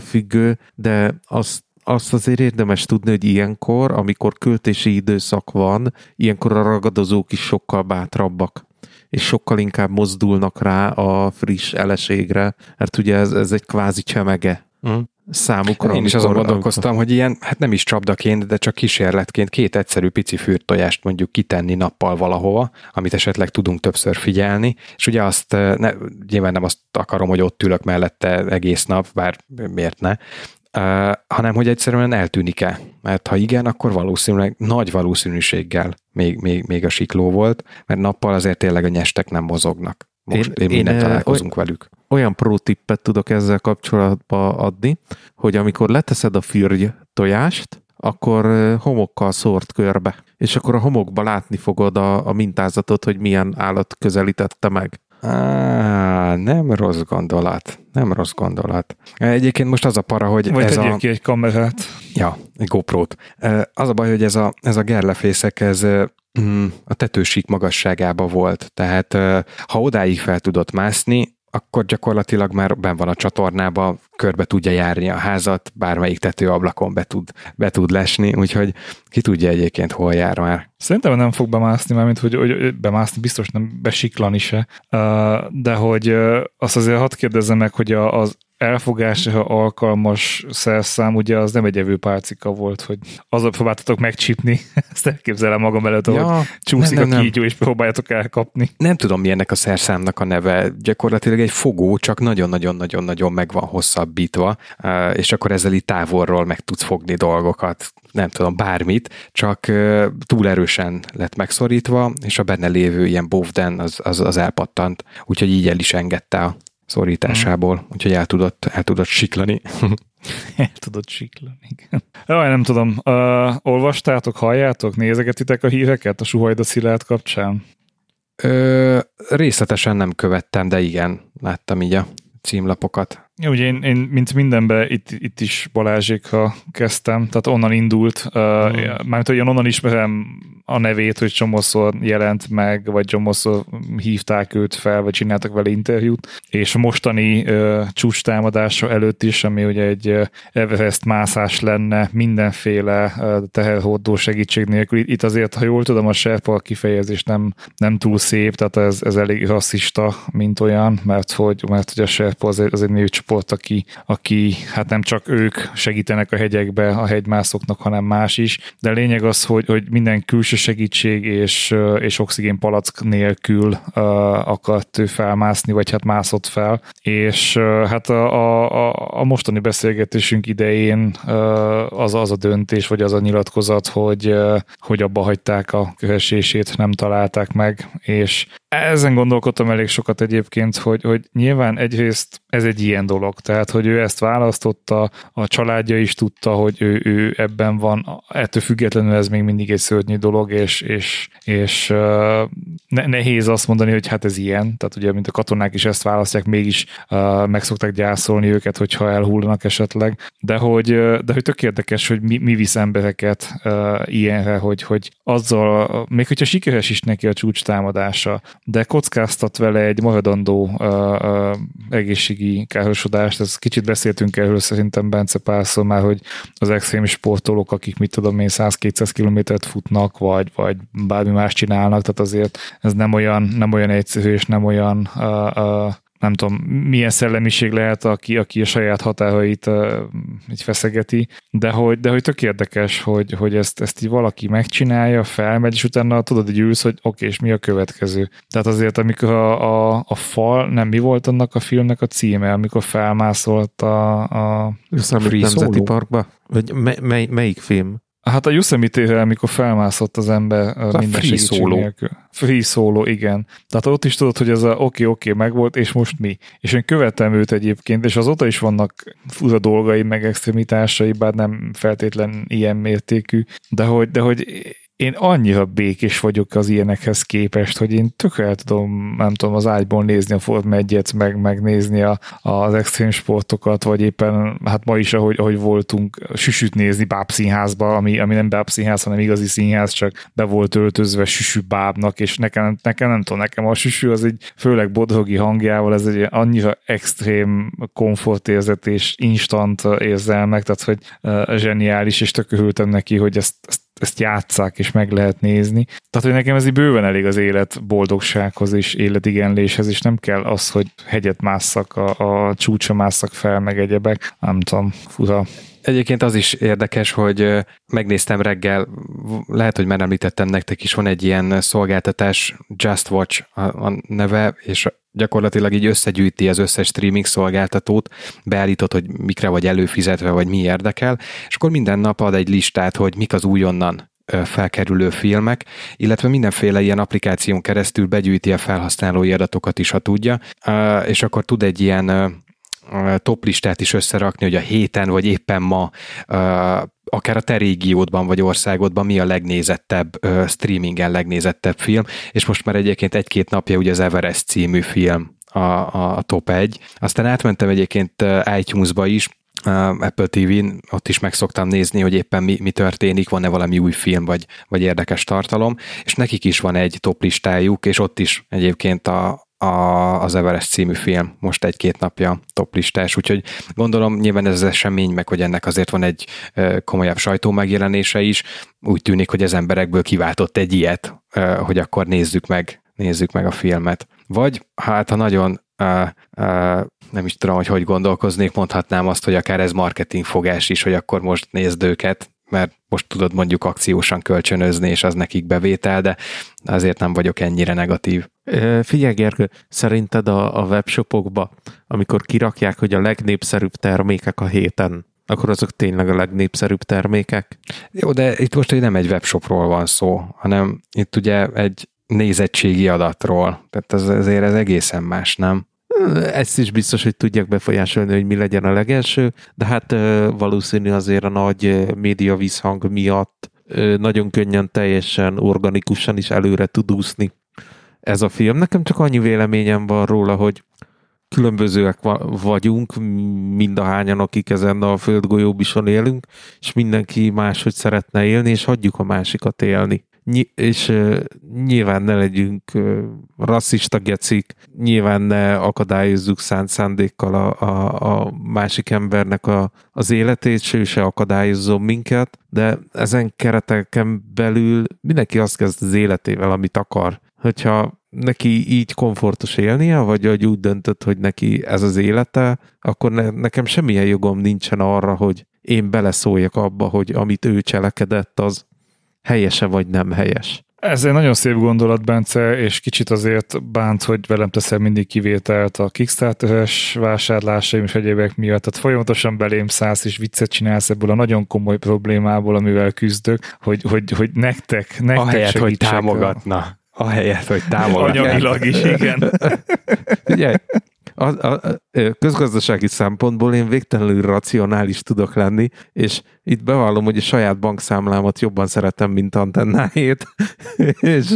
függő, de azt azt azért érdemes tudni, hogy ilyenkor, amikor költési időszak van, ilyenkor a ragadozók is sokkal bátrabbak és sokkal inkább mozdulnak rá a friss eleségre, mert ugye ez, ez egy kvázi csemege. Mm számukra. Én is azon gondolkoztam, hogy ilyen, hát nem is csapdaként, de csak kísérletként két egyszerű pici fürtojást mondjuk kitenni nappal valahova, amit esetleg tudunk többször figyelni, és ugye azt, eh, ne, nyilván nem azt akarom, hogy ott ülök mellette egész nap, bár miért ne, Uh, hanem hogy egyszerűen eltűnik-e. Mert ha igen, akkor valószínűleg nagy valószínűséggel még, még, még a sikló volt, mert nappal azért tényleg a nyestek nem mozognak. Most én, én, én találkozunk oly, velük. Olyan pro tippet tudok ezzel kapcsolatba adni, hogy amikor leteszed a fürgy tojást, akkor homokkal szórt körbe, és akkor a homokba látni fogod a, a mintázatot, hogy milyen állat közelítette meg. Á, nem rossz gondolat. Nem rossz gondolat. Egyébként most az a para, hogy Vagy ez a... ki egy kamerát. Ja, egy GoPro-t. Az a baj, hogy ez a, ez a gerlefészek, ez a tetősík magasságába volt. Tehát ha odáig fel tudott mászni, akkor gyakorlatilag már ben van a csatornába, körbe tudja járni a házat, bármelyik tetőablakon be tud, be tud lesni, úgyhogy ki tudja egyébként hol jár már. Szerintem nem fog bemászni, mert hogy, hogy bemászni biztos nem besiklani se, de hogy azt azért hadd kérdezzem meg, hogy az elfogásra alkalmas szerszám, ugye az nem egy evőpálcika volt, hogy azon próbáltatok megcsípni, (laughs) ezt elképzelem magam előtt, ja, hogy csúszik nem, nem, a kígyó, és próbáljátok elkapni. Nem tudom, mi ennek a szerszámnak a neve. Gyakorlatilag egy fogó, csak nagyon-nagyon-nagyon-nagyon meg van hosszabbítva, és akkor ezzel itt távolról meg tudsz fogni dolgokat, nem tudom, bármit, csak túl erősen lett megszorítva, és a benne lévő ilyen bovden az, az, az elpattant, úgyhogy így el is engedte a szorításából, mm. úgyhogy el tudott, el tudott siklani. (laughs) el tudott siklani, igen. Jaj, nem tudom. Uh, olvastátok, halljátok, nézegetitek a híreket a Suhajda Szilárd kapcsán? Ö, részletesen nem követtem, de igen, láttam így a címlapokat. Ugye én, én mint mindenbe itt, itt is Balázsékra kezdtem, tehát onnan indult, uh, mármint hogy én onnan ismerem a nevét, hogy csomószor jelent meg, vagy csomószor hívták őt fel, vagy csináltak vele interjút, és a mostani uh, csúcs támadása előtt is, ami ugye egy Everest mászás lenne mindenféle uh, teherhordó segítség nélkül. Itt azért, ha jól tudom, a Sherpa kifejezés nem, nem túl szép, tehát ez, ez elég rasszista, mint olyan, mert hogy, mert hogy a Sherpa az egy, az egy csoport, aki, aki hát nem csak ők segítenek a hegyekbe a hegymászoknak, hanem más is, de lényeg az, hogy, hogy minden külső segítség és, és oxigén palack nélkül uh, akart ő felmászni, vagy hát mászott fel, és uh, hát a, a, a mostani beszélgetésünk idején uh, az az a döntés, vagy az a nyilatkozat, hogy, uh, hogy abba hagyták a kövesését, nem találták meg, és ezen gondolkodtam elég sokat egyébként, hogy, hogy nyilván egyrészt ez egy ilyen dolog, tehát hogy ő ezt választotta, a családja is tudta, hogy ő, ő ebben van, ettől függetlenül ez még mindig egy szörnyű dolog, és, és, és ne, nehéz azt mondani, hogy hát ez ilyen, tehát ugye, mint a katonák is ezt választják, mégis uh, meg szokták gyászolni őket, hogyha elhullanak esetleg, de hogy, de hogy tök érdekes, hogy mi, mi visz embereket uh, ilyenre, hogy, hogy azzal, még hogyha sikeres is neki a csúcs támadása, de kockáztat vele egy maradandó uh, uh, egészségi károsodást. Ez kicsit beszéltünk erről szerintem Bence párszor már, hogy az extrém sportolók, akik mit tudom én 100-200 kilométert futnak, vagy, vagy bármi más csinálnak, tehát azért ez nem olyan, nem olyan egyszerű, és nem olyan uh, uh, nem tudom, milyen szellemiség lehet, aki, aki a saját határait uh, így feszegeti, de hogy, de hogy tök érdekes, hogy, hogy ezt, ezt így valaki megcsinálja, felmegy, és utána tudod, hogy ülsz, hogy oké, okay, és mi a következő. Tehát azért, amikor a, a, a fal, nem mi volt annak a filmnek a címe, amikor felmászolt a, a Free Nemzeti Parkba? Vagy me, mely, melyik film? Hát a Yosemite-re, amikor felmászott az ember a minden free solo. Nélkül. Free solo, igen. Tehát ott is tudod, hogy ez a oké, okay, oké, okay, megvolt, és most mi. És én követem őt egyébként, és azóta is vannak fura dolgai, meg extremitásai, bár nem feltétlen ilyen mértékű, de hogy, de hogy én annyira békés vagyok az ilyenekhez képest, hogy én tökre tudom, nem tudom, az ágyból nézni a Ford et meg megnézni a, az extrém sportokat, vagy éppen, hát ma is, ahogy, ahogy voltunk, süsüt nézni bábszínházba, ami, ami nem bábszínház, hanem igazi színház, csak be volt öltözve süsű bábnak, és nekem, nekem nem tudom, nekem a süsű az egy főleg bodrogi hangjával, ez egy annyira extrém komfortérzet és instant érzelmek, tehát hogy uh, zseniális, és tökörültem neki, hogy ezt, ezt ezt játszák, és meg lehet nézni. Tehát, hogy nekem ez így bőven elég az élet boldogsághoz és életigenléshez, és nem kell az, hogy hegyet másszak, a, a csúcsa másszak fel, meg egyebek. Nem tudom, fura. Egyébként az is érdekes, hogy megnéztem reggel, lehet, hogy már említettem nektek is, van egy ilyen szolgáltatás, Just Watch a, a neve, és gyakorlatilag így összegyűjti az összes streaming szolgáltatót, beállított, hogy mikre vagy előfizetve, vagy mi érdekel, és akkor minden nap ad egy listát, hogy mik az újonnan felkerülő filmek, illetve mindenféle ilyen applikáción keresztül begyűjti a felhasználói adatokat is, ha tudja, és akkor tud egy ilyen top listát is összerakni, hogy a héten, vagy éppen ma akár a te régiódban vagy országodban mi a legnézettebb, streamingen legnézettebb film, és most már egyébként egy-két napja ugye az Everest című film a, a, a top 1. Aztán átmentem egyébként iTunes-ba is, Apple TV-n, ott is meg szoktam nézni, hogy éppen mi, mi történik, van-e valami új film, vagy, vagy érdekes tartalom, és nekik is van egy top listájuk, és ott is egyébként a, a, az Everest című film most egy-két napja top listás, úgyhogy gondolom nyilván ez az esemény, meg hogy ennek azért van egy komolyabb sajtó megjelenése is, úgy tűnik, hogy az emberekből kiváltott egy ilyet, hogy akkor nézzük meg, nézzük meg a filmet. Vagy hát ha nagyon uh, uh, nem is tudom, hogy hogy gondolkoznék, mondhatnám azt, hogy akár ez marketing fogás is, hogy akkor most nézd őket, mert most tudod mondjuk akciósan kölcsönözni, és az nekik bevétel, de azért nem vagyok ennyire negatív. Figyelj, Gergő, szerinted a, a webshopokba, amikor kirakják, hogy a legnépszerűbb termékek a héten, akkor azok tényleg a legnépszerűbb termékek? Jó, de itt most nem egy webshopról van szó, hanem itt ugye egy nézettségi adatról. Tehát ez, ezért ez egészen más, nem? Ezt is biztos, hogy tudják befolyásolni, hogy mi legyen a legelső, de hát valószínű azért a nagy média visszhang miatt nagyon könnyen, teljesen organikusan is előre tud úszni ez a film. Nekem csak annyi véleményem van róla, hogy különbözőek vagyunk, mind a hányan, akik ezen a földgolyóbison élünk, és mindenki máshogy szeretne élni, és hagyjuk a másikat élni és nyilván ne legyünk rasszista gecik, nyilván ne akadályozzuk szánt szándékkal a, a, a másik embernek a, az életét, se ő se akadályozzon minket, de ezen kereteken belül mindenki azt kezd az életével, amit akar. Hogyha neki így komfortos élnie, vagy hogy úgy döntött, hogy neki ez az élete, akkor ne, nekem semmilyen jogom nincsen arra, hogy én beleszóljak abba, hogy amit ő cselekedett, az helyese vagy nem helyes. Ez egy nagyon szép gondolat, Bence, és kicsit azért bánt, hogy velem teszel mindig kivételt a Kickstarter-es vásárlásaim és egyébek miatt. Tehát folyamatosan belém szállsz és viccet csinálsz ebből a nagyon komoly problémából, amivel küzdök, hogy, hogy, hogy nektek, nektek Ahelyett, hogy támogatna. A helyet, hogy támogatna. Anyagilag is, igen. (laughs) Ugye, a, a, a, közgazdasági szempontból én végtelenül racionális tudok lenni, és itt bevallom, hogy a saját bankszámlámat jobban szeretem, mint antennáét, (laughs) és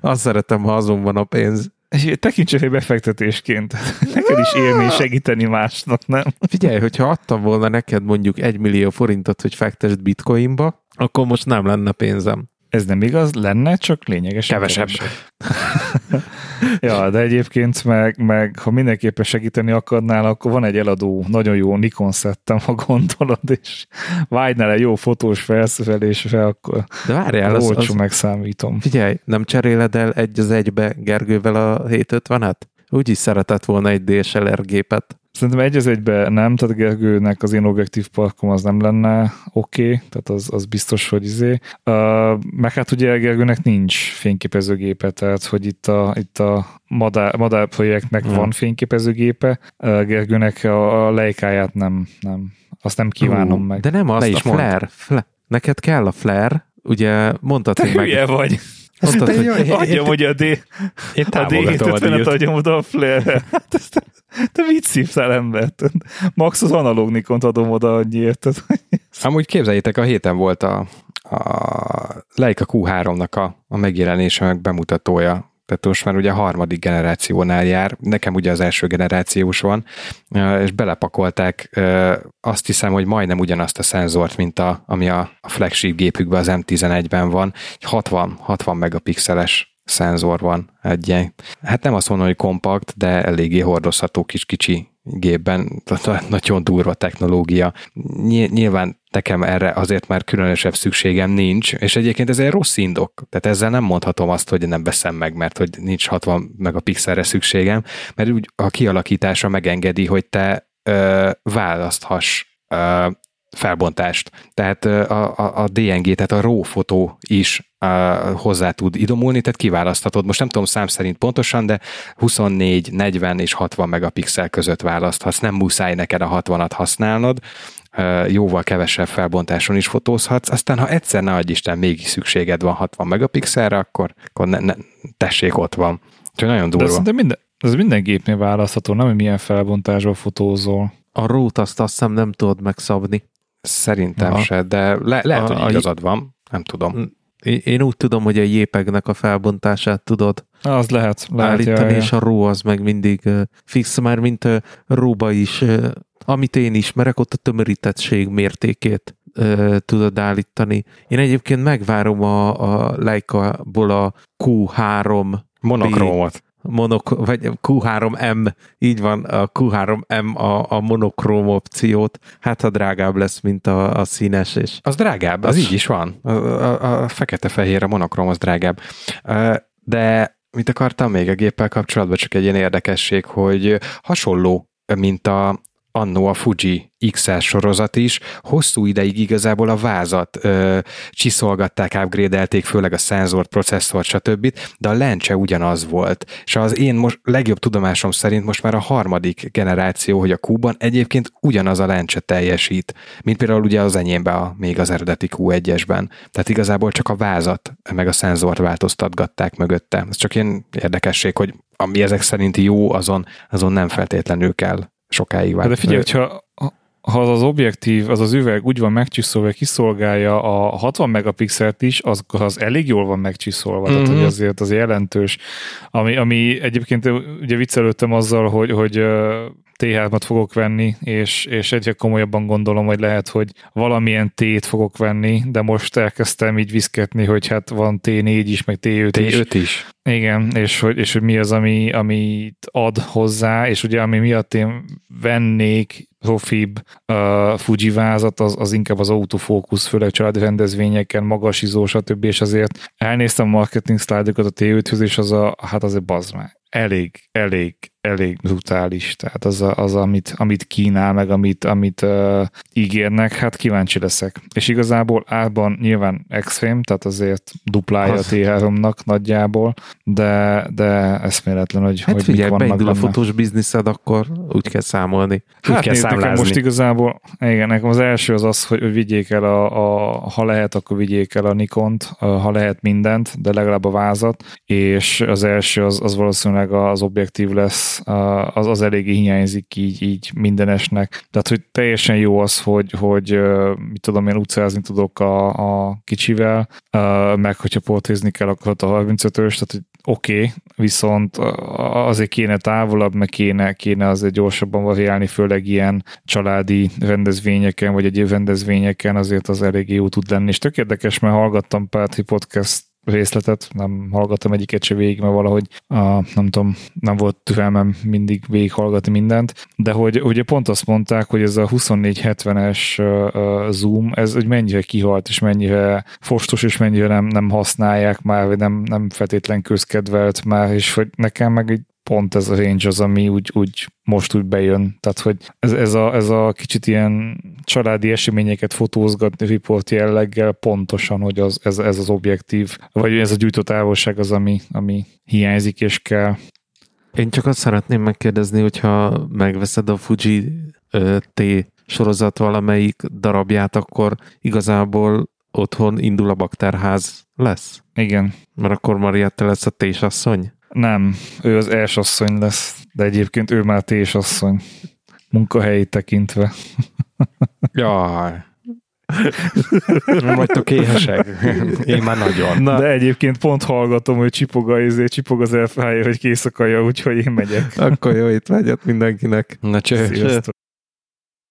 azt szeretem, ha azon van a pénz. És tekintse egy befektetésként. Neked is élni segíteni másnak, nem? Figyelj, hogyha adtam volna neked mondjuk egy millió forintot, hogy fektesd bitcoinba, akkor most nem lenne pénzem. Ez nem igaz, lenne, csak lényegesen kevesebb. kevesebb. (laughs) ja, de egyébként meg, meg ha mindenképpen segíteni akarnál, akkor van egy eladó, nagyon jó Nikon szettem, ha gondolod, és vágynál egy jó fotós felszerelésre, akkor de várjál, az, az, megszámítom. Figyelj, nem cseréled el egy az egybe Gergővel a 750-et? Úgyis szeretett volna egy DSLR gépet. Szerintem egy az egybe nem, tehát Gergőnek az én objektív parkom az nem lenne oké, okay, tehát az, az biztos, hogy izé. Uh, meg hát ugye Gergőnek nincs fényképezőgépe, tehát hogy itt a, itt a Madár, Madár projektnek hmm. van fényképezőgépe, uh, Gergőnek a, a lejkáját nem, nem, azt nem kívánom uh, meg. De nem az, a flare, flare, neked kell a flare, ugye mondtad, Te hogy meg... hülye vagy. Mondtad, Te hogy Adjam, hogy a D... Én A támogatom a D750-et díjat. adjam oda a flare Hát ezt, te mit szívtál embert? Max az analóg Nikont adom oda annyiért. Amúgy képzeljétek, a héten volt a, a Leica Q3-nak a, a megjelenése, meg bemutatója. Tehát most már ugye a harmadik generációnál jár, nekem ugye az első generációs van, és belepakolták azt hiszem, hogy majdnem ugyanazt a szenzort, mint a, ami a, a flagship gépükben, az M11-ben van, egy 60, 60 megapixeles szenzor van egy ilyen, hát nem azt mondom, hogy kompakt, de eléggé hordozható kis kicsi gépben, (laughs) nagyon durva technológia. Nyilván nekem erre azért már különösebb szükségem nincs, és egyébként ez egy rossz indok, tehát ezzel nem mondhatom azt, hogy nem veszem meg, mert hogy nincs 60 megapixelre szükségem, mert úgy a kialakítása megengedi, hogy te ö, választhass ö, felbontást. Tehát a, a, a DNG, tehát a RAW fotó is uh, hozzá tud idomulni, tehát kiválaszthatod. Most nem tudom szám szerint pontosan, de 24, 40 és 60 megapixel között választhatsz. Nem muszáj neked a 60-at használnod, jóval kevesebb felbontáson is fotózhatsz. Aztán, ha egyszer ne adj Isten, mégis szükséged van 60 megapixelre, akkor, akkor ne, ne, tessék, ott van. Úgyhogy nagyon de durva. szerintem minden, ez minden gépnél választható, nem, hogy milyen felbontásról fotózol. A rót azt azt hiszem nem tudod megszabni. Szerintem Aha. se, de le, lehet, A- hogy igazad van. Nem tudom. Én én úgy tudom, hogy a JPEG-nek a felbontását tudod Az lehet, lehet állítani, ja, és a RAW az meg mindig fix, már mint ö, RAW-ba is, amit én ismerek, ott a tömörítettség mértékét ö, tudod állítani. Én egyébként megvárom a, a Leica-ból a Q3 Monokrómot. monok, vagy Q3M, így van, a Q3M a, a monokróm opciót, hát ha drágább lesz, mint a, a színes, és Az drágább, az Az- így is van. A, a, a fekete-fehér, a monokrom az drágább. De mit akartam még a géppel kapcsolatban? Csak egy ilyen érdekesség, hogy hasonló, mint a annó a Fuji XL sorozat is, hosszú ideig igazából a vázat ö, csiszolgatták, upgrade főleg a szenzort, processzort, stb., de a lencse ugyanaz volt. És az én most legjobb tudomásom szerint most már a harmadik generáció, hogy a Q-ban egyébként ugyanaz a lencse teljesít, mint például ugye az enyémben a, még az eredeti Q1-esben. Tehát igazából csak a vázat, meg a szenzort változtatgatták mögötte. Ez csak ilyen érdekesség, hogy ami ezek szerint jó, azon, azon nem feltétlenül kell sokáig Hát De figyelj, hogyha ha az az objektív, az az üveg úgy van megcsiszolva, hogy kiszolgálja a 60 megapixelt is, az, az elég jól van megcsiszolva, mm-hmm. tehát Mhm. hogy azért az jelentős. Ami, ami egyébként ugye viccelődtem azzal, hogy, hogy ö, T3-at fogok venni, és, és egyre komolyabban gondolom, hogy lehet, hogy valamilyen T-t fogok venni, de most elkezdtem így viszketni, hogy hát van T4 is, meg T5 is. T5 is. Igen, és hogy, és hogy mi az, ami, amit ad hozzá, és ugye ami miatt én vennék profibb uh, Fuji vázat, az, az inkább az autofókusz, főleg családi rendezvényeken, magas izó, stb. És azért elnéztem a marketing szlájdokat a T5-höz, és az a, hát azért bazd meg, elég, elég, elég brutális. Tehát az, a, az amit, amit kínál, meg amit, amit uh, ígérnek, hát kíváncsi leszek. És igazából árban nyilván extrém, tehát azért duplája Az. a T3-nak nagyjából, de, de eszméletlen, hogy, hát hogy figyelj, mik vannak beindul a benne. fotós bizniszed, akkor úgy kell számolni. Úgy Hát kell nézd, nekem most igazából, igen, nekem az első az az, hogy hogy vigyék el a, a ha lehet, akkor vigyék el a Nikont, ha lehet mindent, de legalább a vázat, és az első az, az valószínűleg az objektív lesz, az, az eléggé hiányzik így, így mindenesnek. Tehát, hogy teljesen jó az, hogy, hogy mit tudom én, utcázni tudok a, a kicsivel, meg hogyha portrézni kell, akkor a 35-ös, tehát hogy oké, okay, viszont azért kéne távolabb, meg kéne, kéne azért gyorsabban variálni, főleg ilyen családi rendezvényeken, vagy egyéb rendezvényeken azért az eléggé jó tud lenni. És tök érdekes, mert hallgattam Pátri podcast részletet, nem hallgattam egyiket se végig, mert valahogy a, nem tudom, nem volt türelmem mindig végighallgatni mindent, de hogy ugye pont azt mondták, hogy ez a 2470-es uh, zoom, ez hogy mennyire kihalt, és mennyire fostos, és mennyire nem, nem használják már, vagy nem, nem feltétlen közkedvelt már, és hogy nekem meg egy pont ez a range az, ami úgy, úgy most úgy bejön. Tehát, hogy ez, ez, a, ez a kicsit ilyen családi eseményeket fotózgatni riport jelleggel pontosan, hogy az, ez, ez az objektív, vagy ez a gyújtótávolság az, ami, ami hiányzik és kell. Én csak azt szeretném megkérdezni, hogyha megveszed a Fuji ö, T sorozat valamelyik darabját, akkor igazából otthon indul a bakterház lesz? Igen. Mert akkor Mariette lesz a tésasszony? Nem, ő az elsasszony lesz, de egyébként ő már tésasszony. Munkahelyi tekintve. (laughs) Jaj. Nem vagytok éhesek. Én már nagyon. Na. De egyébként pont hallgatom, hogy csipog, a, izé, csipog az elfája, hogy kész a kaja, úgyhogy én megyek. Akkor jó, itt vágyat mindenkinek. Na cső. Sziasztok.